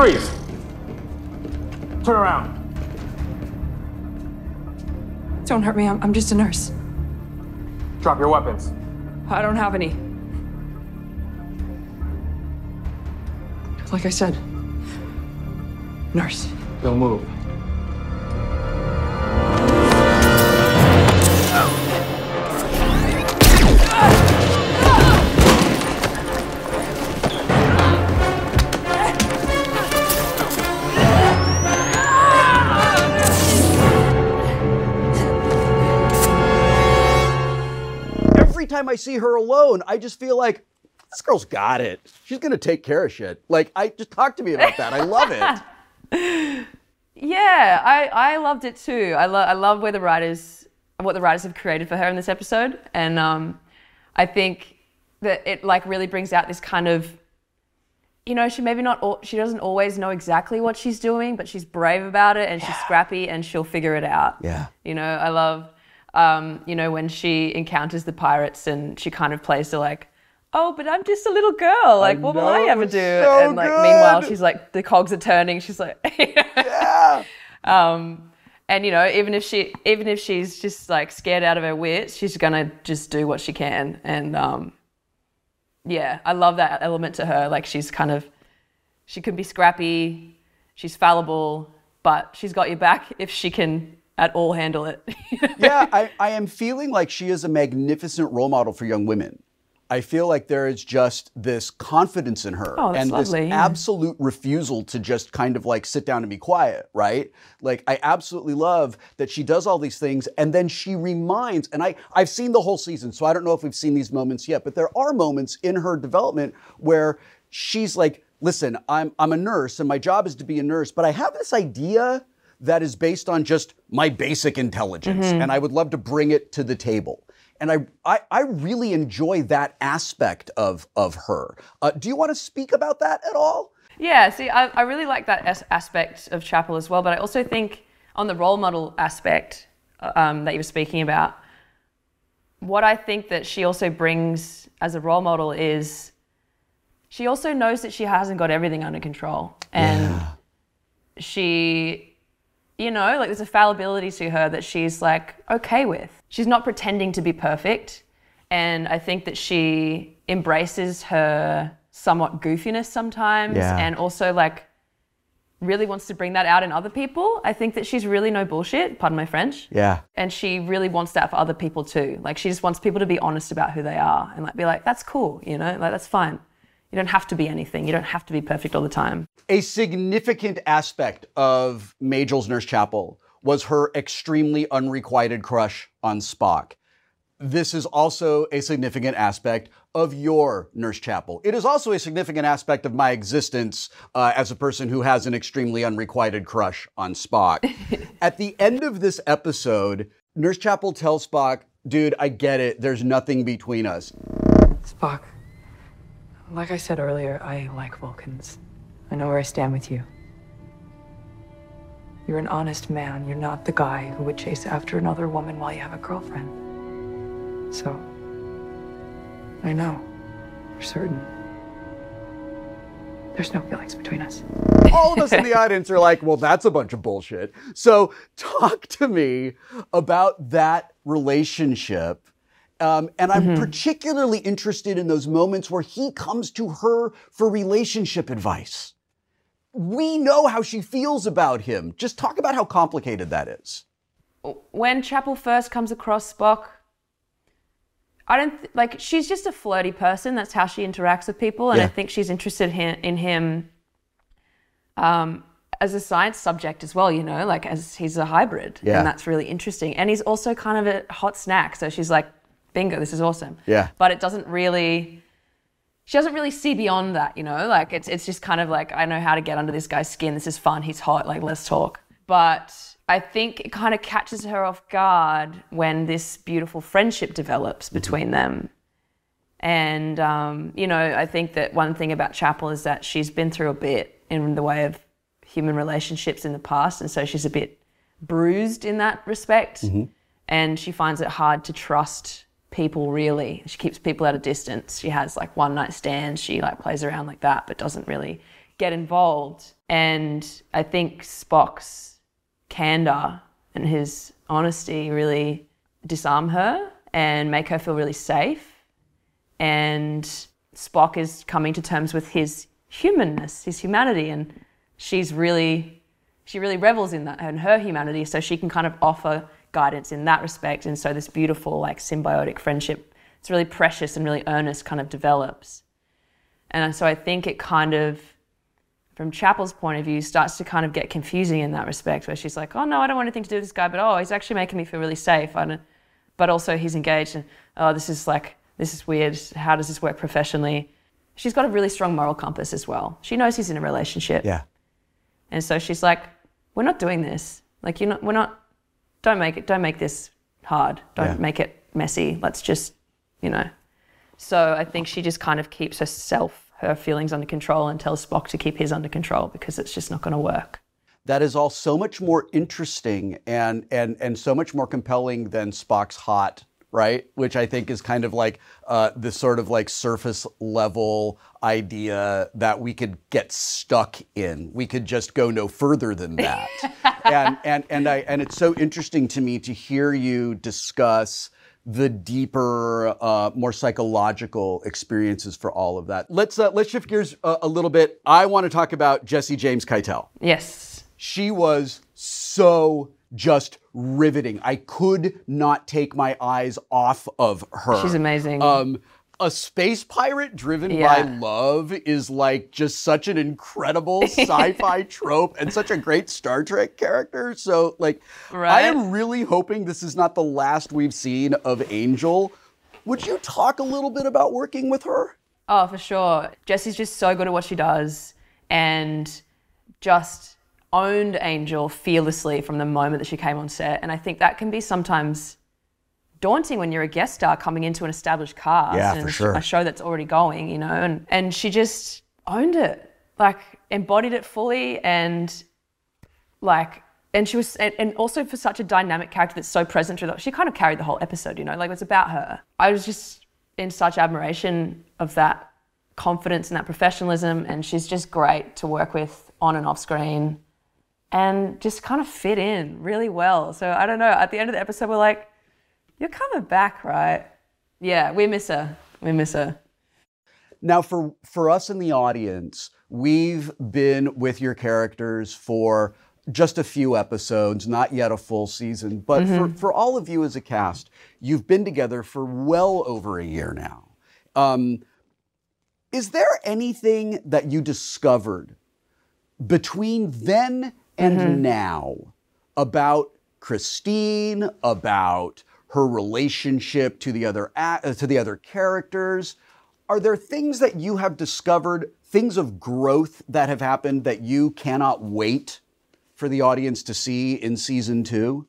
Freeze! Turn around. Don't hurt me. I'm, I'm just a nurse. Drop your weapons. I don't have any. Like I said, nurse. Don't move. I see her alone, I just feel like this girl's got it. She's gonna take care of shit. Like, I just talk to me about that. I love it. *laughs* Yeah, I, I loved it too. I love I love where the writers what the writers have created for her in this episode, and um, I think that it like really brings out this kind of, you know, she maybe not she doesn't always know exactly what she's doing, but she's brave about it and she's scrappy and she'll figure it out. Yeah. You know, I love, um, you know, when she encounters the pirates and she kind of plays to like. Oh, but I'm just a little girl. Like, what will I ever do? so and like, meanwhile, she's like, the cogs are turning. She's like, *laughs* yeah. Um, and you know, even if she, even if she's just like scared out of her wits, she's gonna just do what she can. And um, yeah, I love that element to her. Like she's kind of, she can be scrappy, she's fallible, but she's got your back if she can at all handle it. *laughs* yeah, I, I am feeling like she is a magnificent role model for young women. I feel like there is just this confidence in her Oh, and lovely, this absolute refusal to just kind of like sit down and be quiet, right? Like I absolutely love that she does all these things and then she reminds and I I've seen the whole season, so I don't know if we've seen these moments yet, but there are moments in her development where she's like, "Listen, I'm I'm a nurse and my job is to be a nurse, but I have this idea that is based on just my basic intelligence Mhm. and I would love to bring it to the table." And I, I, I really enjoy that aspect of, of her. Uh, do you want to speak about that at all? Yeah, see, I, I really like that as- aspect of Chapel as well, but I also think on the role model aspect uh, um, that you were speaking about, what I think that she also brings as a role model is she also knows that she hasn't got everything under control. And she, you know, like there's a fallibility to her that she's like okay with. She's not pretending to be perfect. And I think that she embraces her somewhat goofiness sometimes Yeah. and also like really wants to bring that out in other people. I think that she's really no bullshit, pardon my French. Yeah. And she really wants that for other people too. Like she just wants people to be honest about who they are and like be like, that's cool, you know, like that's fine. You don't have to be anything. You don't have to be perfect all the time. A significant aspect of Majel's Nurse Chapel was her extremely unrequited crush on Spock. This is also a significant aspect of your Nurse Chapel. It is also a significant aspect of my existence uh, as a person who has an extremely unrequited crush on Spock. *laughs* At the end of this episode, Nurse Chapel tells Spock, dude, I get it. There's nothing between us. Spock, like I said earlier, I like Vulcans. I know where I stand with you. You're an honest man. You're not the guy who would chase after another woman while you have a girlfriend. So, I know for certain there's no feelings between us. *laughs* all of us in the audience are like, well, that's a bunch of bullshit. So, talk to me about that relationship. Um, and I'm particularly interested in those moments where he comes to her for relationship advice. We know how she feels about him. Just talk about how complicated that is. when Chapel first comes across Spock, I don't th- like. She's just a flirty person. That's how she interacts with people, and I think she's interested hi- in him um, as a science subject as well. You know, like as he's a hybrid, Yeah. and that's really interesting. And he's also kind of a hot snack. So she's like, "Bingo, this is awesome." Yeah. But it doesn't really. she doesn't really see beyond that, you know? Like it's it's just kind of like I know how to get under this guy's skin. This is fun. He's hot. Like let's talk. But I think it kind of catches her off guard when this beautiful friendship develops between them. And um, you know, I think that one thing about Chapel is that she's been through a bit in the way of human relationships in the past, and so she's a bit bruised in that respect. And she finds it hard to trust people really. She keeps people at a distance. She has like one night stands. She like plays around like that, but doesn't really get involved. And I think Spock's candor and his honesty really disarm her and make her feel really safe. And Spock is coming to terms with his humanness, his humanity, and she's really, she really revels in that and her humanity. So she can kind of offer guidance in that respect. And so this beautiful, like symbiotic friendship, it's really precious and really earnest, kind of develops. And so I think it kind of, from Chapel's point of view, starts to kind of get confusing in that respect, where she's like, "Oh no, I don't want anything to do with this guy, but oh, he's actually making me feel really safe." I don't, but also he's engaged, and oh, this is like this is weird. How does this work professionally? She's got a really strong moral compass as well. She knows he's in a relationship. Yeah. And so she's like, "We're not doing this. Like, you're not. We're not. Don't make it. Don't make this hard. Don't Yeah. make it messy. Let's just, you know." So I think she just kind of keeps herself, her feelings under control, and tells Spock to keep his under control because it's just not going to work. That is all so much more interesting and and and so much more compelling than Spock's hot, right? Which I think is kind of like uh, the sort of like surface level idea that we could get stuck in. We could just go no further than that. *laughs* and and and I and it's so interesting to me to hear you discuss the deeper, uh, more psychological experiences for all of that. Let's uh, let's shift gears a, a little bit. I want to talk about Jesse James Keitel. Yes. She was so just riveting. I could not take my eyes off of her. She's amazing. Um, a space pirate driven Yeah. by love is like just such an incredible *laughs* sci-fi trope and such a great Star Trek character. So like I am really hoping this is not the last we've seen of Angel. Would you talk a little bit about working with her? Oh, for sure. Jessie's just so good at what she does and just owned Angel fearlessly from the moment that she came on set. And I think that can be sometimes daunting when you're a guest star coming into an established cast Yeah, and sure. a show that's already going, you know. And and she just owned it, like embodied it fully, and like. And she was, and and also for such a dynamic character that's so present through she kind of carried the whole episode, you know, like it was about her. I was just in such admiration of that confidence and that professionalism, and she's just great to work with on and off screen, and just kind of fit in really well. So I don't know. At the end of the episode, we're like, "You're coming back, right?" Yeah, we miss her. We miss her. Now, for for us in the audience, we've been with your characters for just a few episodes, not yet a full season. But Mhm. for, for all of you as a cast, you've been together for well over a year now. Um, is there anything that you discovered between then and Mhm. now about Christine, about her relationship to the other uh, to the other characters? Are there things that you have discovered, things of growth that have happened that you cannot wait for the audience to see in season two?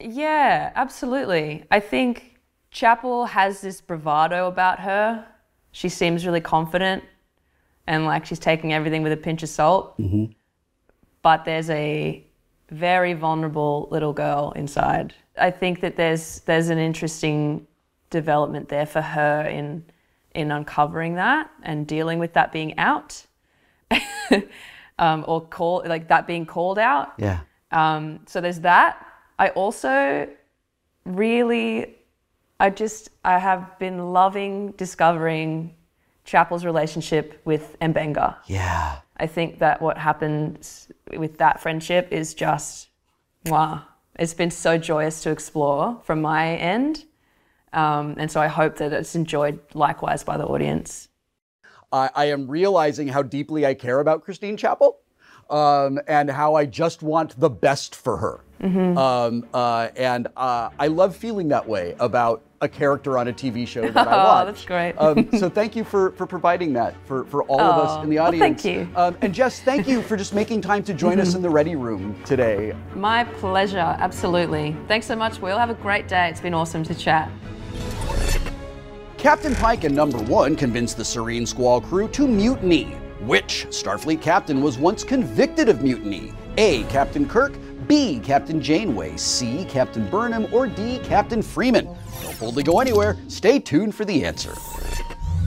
Yeah, absolutely. I think Chapel has this bravado about her. She seems really confident and like she's taking everything with a pinch of salt. Mm-hmm. But there's a very vulnerable little girl inside. I think that there's there's an interesting development there for her in in uncovering that and dealing with that being out. *laughs* um, or call like that being called out. Yeah. Um, so there's that. I also really, I just, I have been loving discovering Chapel's relationship with M'Benga. Yeah. I think that what happens with that friendship is just, wow. It's been so joyous to explore from my end. Um, and so I hope that it's enjoyed likewise by the audience. I, I am realizing how deeply I care about Christine Chapel. um, and how I just want the best for her. Mhm. Um, uh, and uh, I love feeling that way about a character on a TV show *laughs* that I Oh, watch. that's great. um, so *laughs* thank you for, for providing that for, for all of us Oh, in the well, audience. thank you. Um, and Jess, thank you for just making time to join us *laughs* in the Ready Room today. My pleasure, absolutely. Thanks so much, Will. Have a great day. It's been awesome to chat. Captain Pike and Number One convinced the Serene Squall crew to mutiny. Which Starfleet captain was once convicted of mutiny? A. Captain Kirk, B. Captain Janeway, C. Captain Burnham, or D. Captain Freeman? Don't boldly go anywhere. Stay tuned for the answer.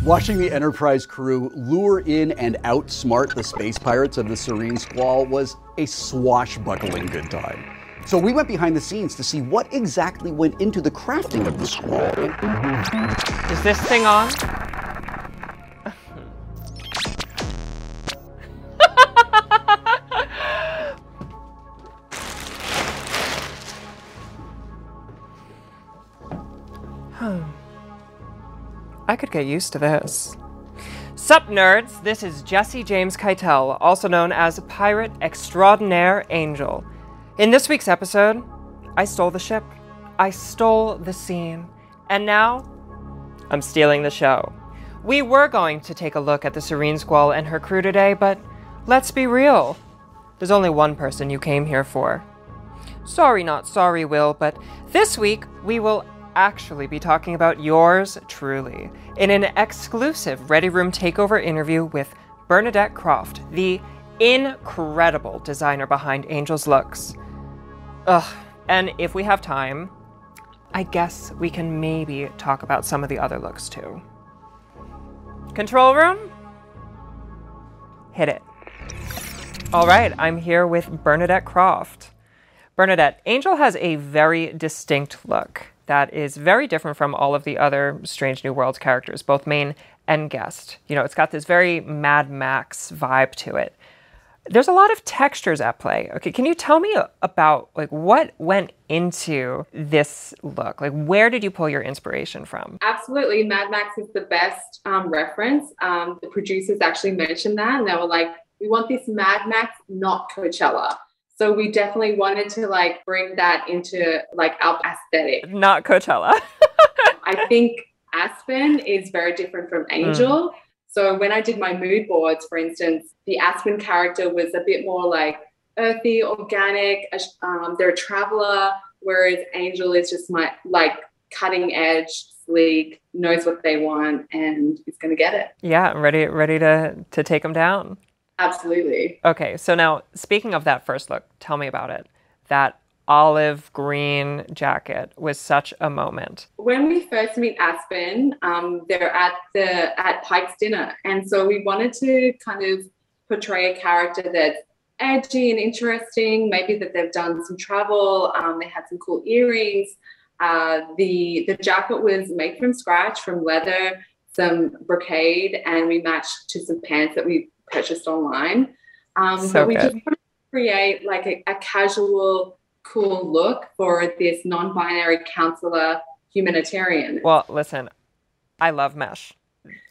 Watching the Enterprise crew lure in and outsmart the space pirates of the Serene Squall was a swashbuckling good time. So we went behind the scenes to see what exactly went into the crafting of the Squall. Is this thing on? I could get used to this. Sup, nerds? This is Jesse James Keitel, also known as Pirate Extraordinaire Angel. In this week's episode, I stole the ship, I stole the scene, and now I'm stealing the show. We were going to take a look at the Serene Squall and her crew today, but let's be real. There's only one person you came here for. Sorry, not sorry, Will, but this week we will actually be talking about yours truly in an exclusive Ready Room Takeover interview with Bernadette Croft, the incredible designer behind Angel's Looks. Ugh, and if we have time, I guess we can maybe talk about some of the other looks too. Control room? Hit it. All right, I'm here with Bernadette Croft. Bernadette, Angel has a very distinct look that is very different from all of the other Strange New Worlds characters, both main and guest. You know, it's got this very Mad Max vibe to it. There's a lot of textures at play. Okay, can you tell me about like what went into this look? Like where did you pull your inspiration from? Absolutely. Mad Max is the best um, reference. Um, the producers actually mentioned that and they were like, we want this Mad Max, not Coachella. So we definitely wanted to like bring that into like our aesthetic. Not Coachella. *laughs* I think Aspen is very different from Angel. So when I did my mood boards, for instance, the Aspen character was a bit more like earthy, organic. Um, they're a traveler, whereas Angel is just my like cutting edge, sleek, knows what they want, and is going to get it. Yeah, ready ready to to take them down. Absolutely. Okay, so now speaking of that first look, tell me about it. That olive green jacket was such a moment. When we first meet Aspen, um, they're at the at Pike's dinner, and so we wanted to kind of portray a character that's edgy and interesting. Maybe that they've done some travel. Um, they had some cool earrings. Uh, the the jacket was made from scratch from leather, some brocade, and we matched to some pants that we purchased online. Um, So but we good. just want to create like a, a casual, cool look for this non-binary counselor humanitarian. Well, listen, I love mesh.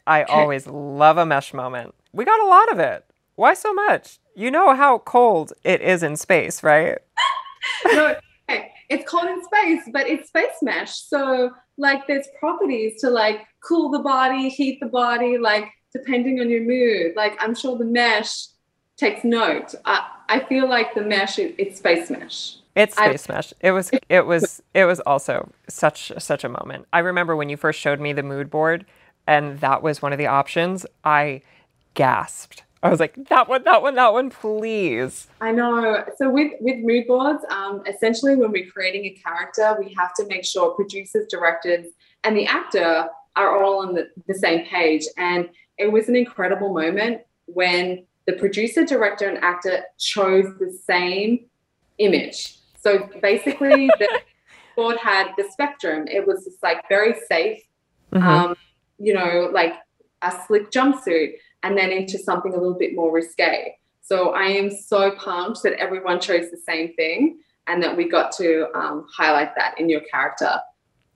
I always love a mesh moment. We got a lot of it. Why so much? You know how cold it is in space, right? *laughs* no, okay, it's cold in space, but it's space mesh. So like there's properties to like cool the body, heat the body, like depending on your mood. Like I'm sure the mesh takes note. I, I feel like the mesh is it's space mesh. It's I- space mesh. It was it was it was also such such a moment. I remember when you first showed me the mood board and that was one of the options, I gasped. I was like, that one, that one, that one, please. I know. So with with mood boards, um, essentially when we're creating a character, we have to make sure producers, directors, and the actor are all on the, the same page. And it was an incredible moment when the producer, director, and actor chose the same image. So basically, *laughs* the board had the spectrum. It was just like very safe, Mhm. um, you know, like a slick jumpsuit, and then into something a little bit more risque. So I am so pumped that everyone chose the same thing and that we got to um, highlight that in your character.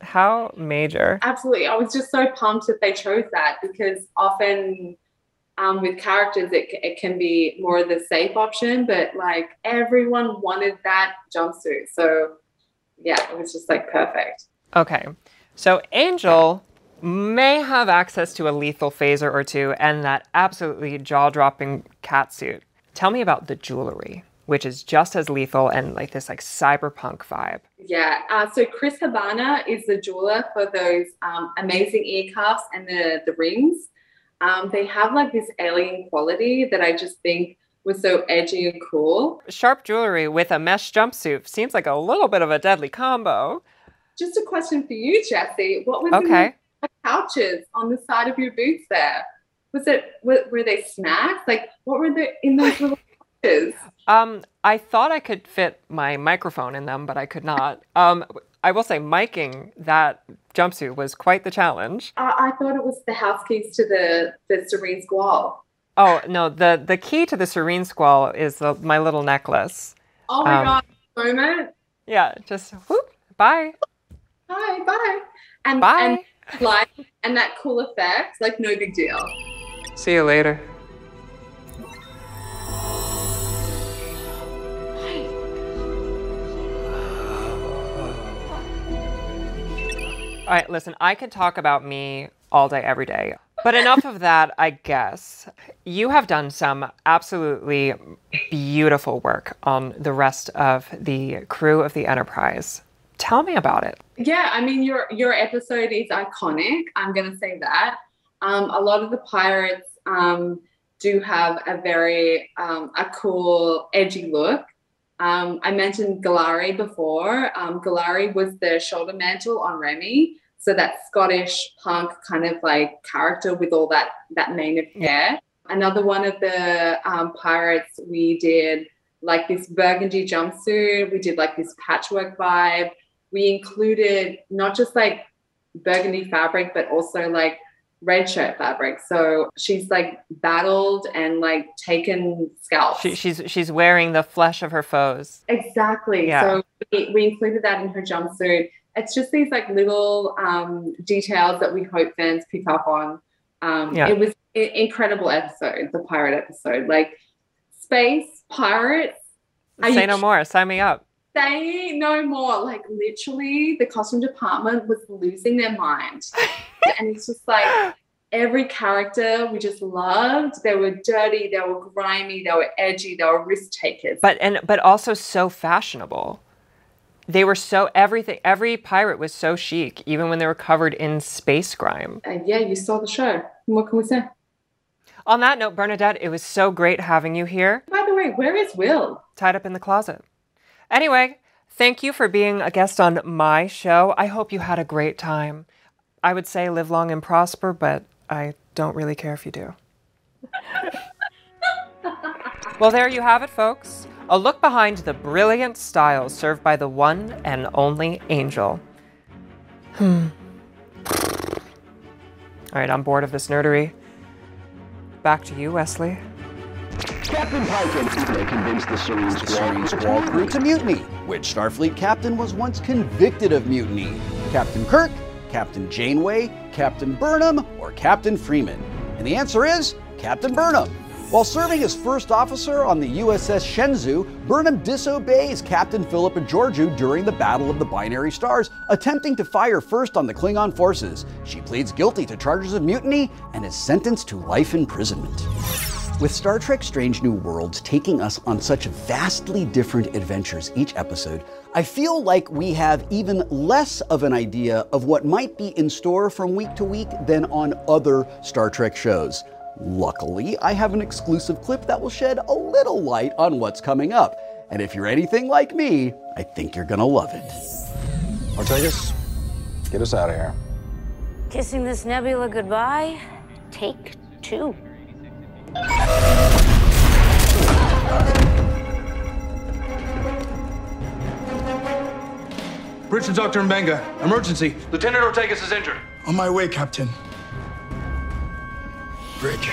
How major. Absolutely. I was just so pumped that they chose that because often um, with characters, it, it can be more of the safe option, but like everyone wanted that jumpsuit. So yeah, it was just like perfect. Okay. So Angel may have access to a lethal phaser or two and that absolutely jaw dropping cat suit. Tell me about the jewelry, which is just as lethal and like this like cyberpunk vibe. Yeah. Uh, so Chris Habana is the jeweler for those um, amazing ear cuffs and the, the rings. Um, they have like this alien quality that I just think was so edgy and cool. Sharp jewelry with a mesh jumpsuit seems like a little bit of a deadly combo. Just a question for you, Jesse. What was Okay. in the pouches on the side of your boots there? Was it were, were they snacks? Like what were there in those *laughs* little Um, I thought I could fit my microphone in them, but I could not. Um, I will say, miking that jumpsuit was quite the challenge. I, I thought it was the house keys to the the Serene Squall. Oh no, the the key to the Serene Squall is the, my little necklace. Oh my Um, god, moment. Yeah, just whoop, bye. Hi, bye. And Bye. and like and that cool effect, like no big deal. See you later. All right, listen, I could talk about me all day, every day. But enough of that, I guess. You have done some absolutely beautiful work on the rest of the crew of the Enterprise. Tell me about it. Yeah, I mean your your episode is iconic. I'm gonna say that. Um, a lot of the pirates um, do have a very um, a cool, edgy look. Um, I mentioned Galari before. Um, Galari was the shoulder mantle on Remy, so that Scottish punk kind of like character with all that that mane of hair. Another one of the um, pirates we did like this burgundy jumpsuit. We did like this patchwork vibe. We included not just like burgundy fabric, but also like red shirt fabric. So she's like battled and like taken scalps. She, she's she's wearing the flesh of her foes. Exactly. Yeah. So we, we included that in her jumpsuit. It's just these like little um, details that we hope fans pick up on. Um, Yeah. It was an incredible episode, the pirate episode. Like space pirates. Say no more. Sign me up. Say no more. Like literally, the costume department was losing their mind, *laughs* and it's just like every character we just loved. They were dirty, they were grimy, they were edgy, they were risk takers. but and but also so fashionable. They were so everything. Every pirate was so chic, even when they were covered in space grime. And yeah, you saw the show. What can we say? On that note, Bernadette, it was so great having you here. By the way, where is Will? Tied up in the closet. Anyway, thank you for being a guest on my show. I hope you had a great time. I would say live long and prosper, but I don't really care if you do. *laughs* well, there you have it, folks. A look behind the brilliant style served by the one and only Angel. Hmm. All right, I'm bored of this nerdery. Back to you, Wesley. Captain Pike and convinced the Serene Squall, Squall crew to mutiny. Which Starfleet captain was once convicted of mutiny? Captain Kirk, Captain Janeway, Captain Burnham, or Captain Freeman? And the answer is Captain Burnham. While serving as first officer on the USS Shenzhou, Burnham disobeys Captain Philippa Georgiou during the Battle of the Binary Stars, attempting to fire first on the Klingon forces. She pleads guilty to charges of mutiny and is sentenced to life imprisonment. With Star Trek Strange New Worlds taking us on such vastly different adventures each episode, I feel like we have even less of an idea of what might be in store from week to week than on other Star Trek shows. Luckily, I have an exclusive clip that will shed a little light on what's coming up. And if you're anything like me, I think you're gonna love it. Ortegas, get us out of here. Kissing this nebula goodbye. Take two. To Dr. M'Benga. Emergency. Lieutenant Ortegas is injured. On my way, Captain. Bridge.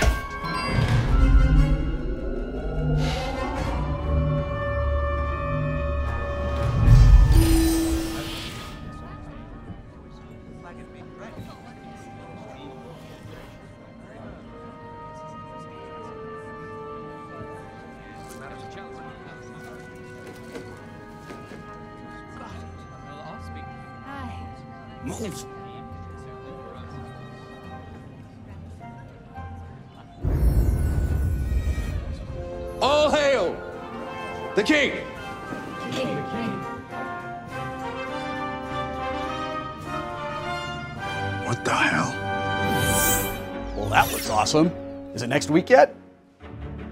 Week yet?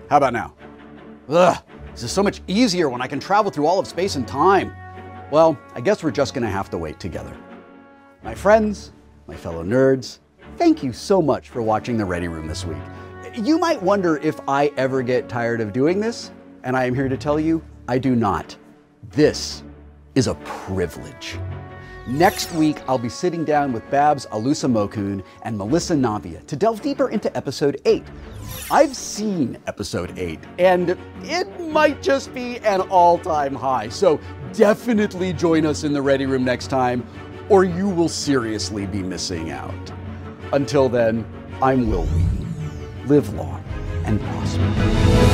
How about now? Ugh, this is so much easier when I can travel through all of space and time. Well, I guess we're just gonna have to wait together. My friends, my fellow nerds, thank you so much for watching The Ready Room this week. You might wonder if I ever get tired of doing this, and I am here to tell you, I do not. This is a privilege. Next week, I'll be sitting down with Babs Olusanmokun and Melissa Navia to delve deeper into episode 8. I've seen episode 8, and it might just be an all time high, so definitely join us in the Ready Room next time, or you will seriously be missing out. Until then, I'm Wil Wheaton. Live long and prosper.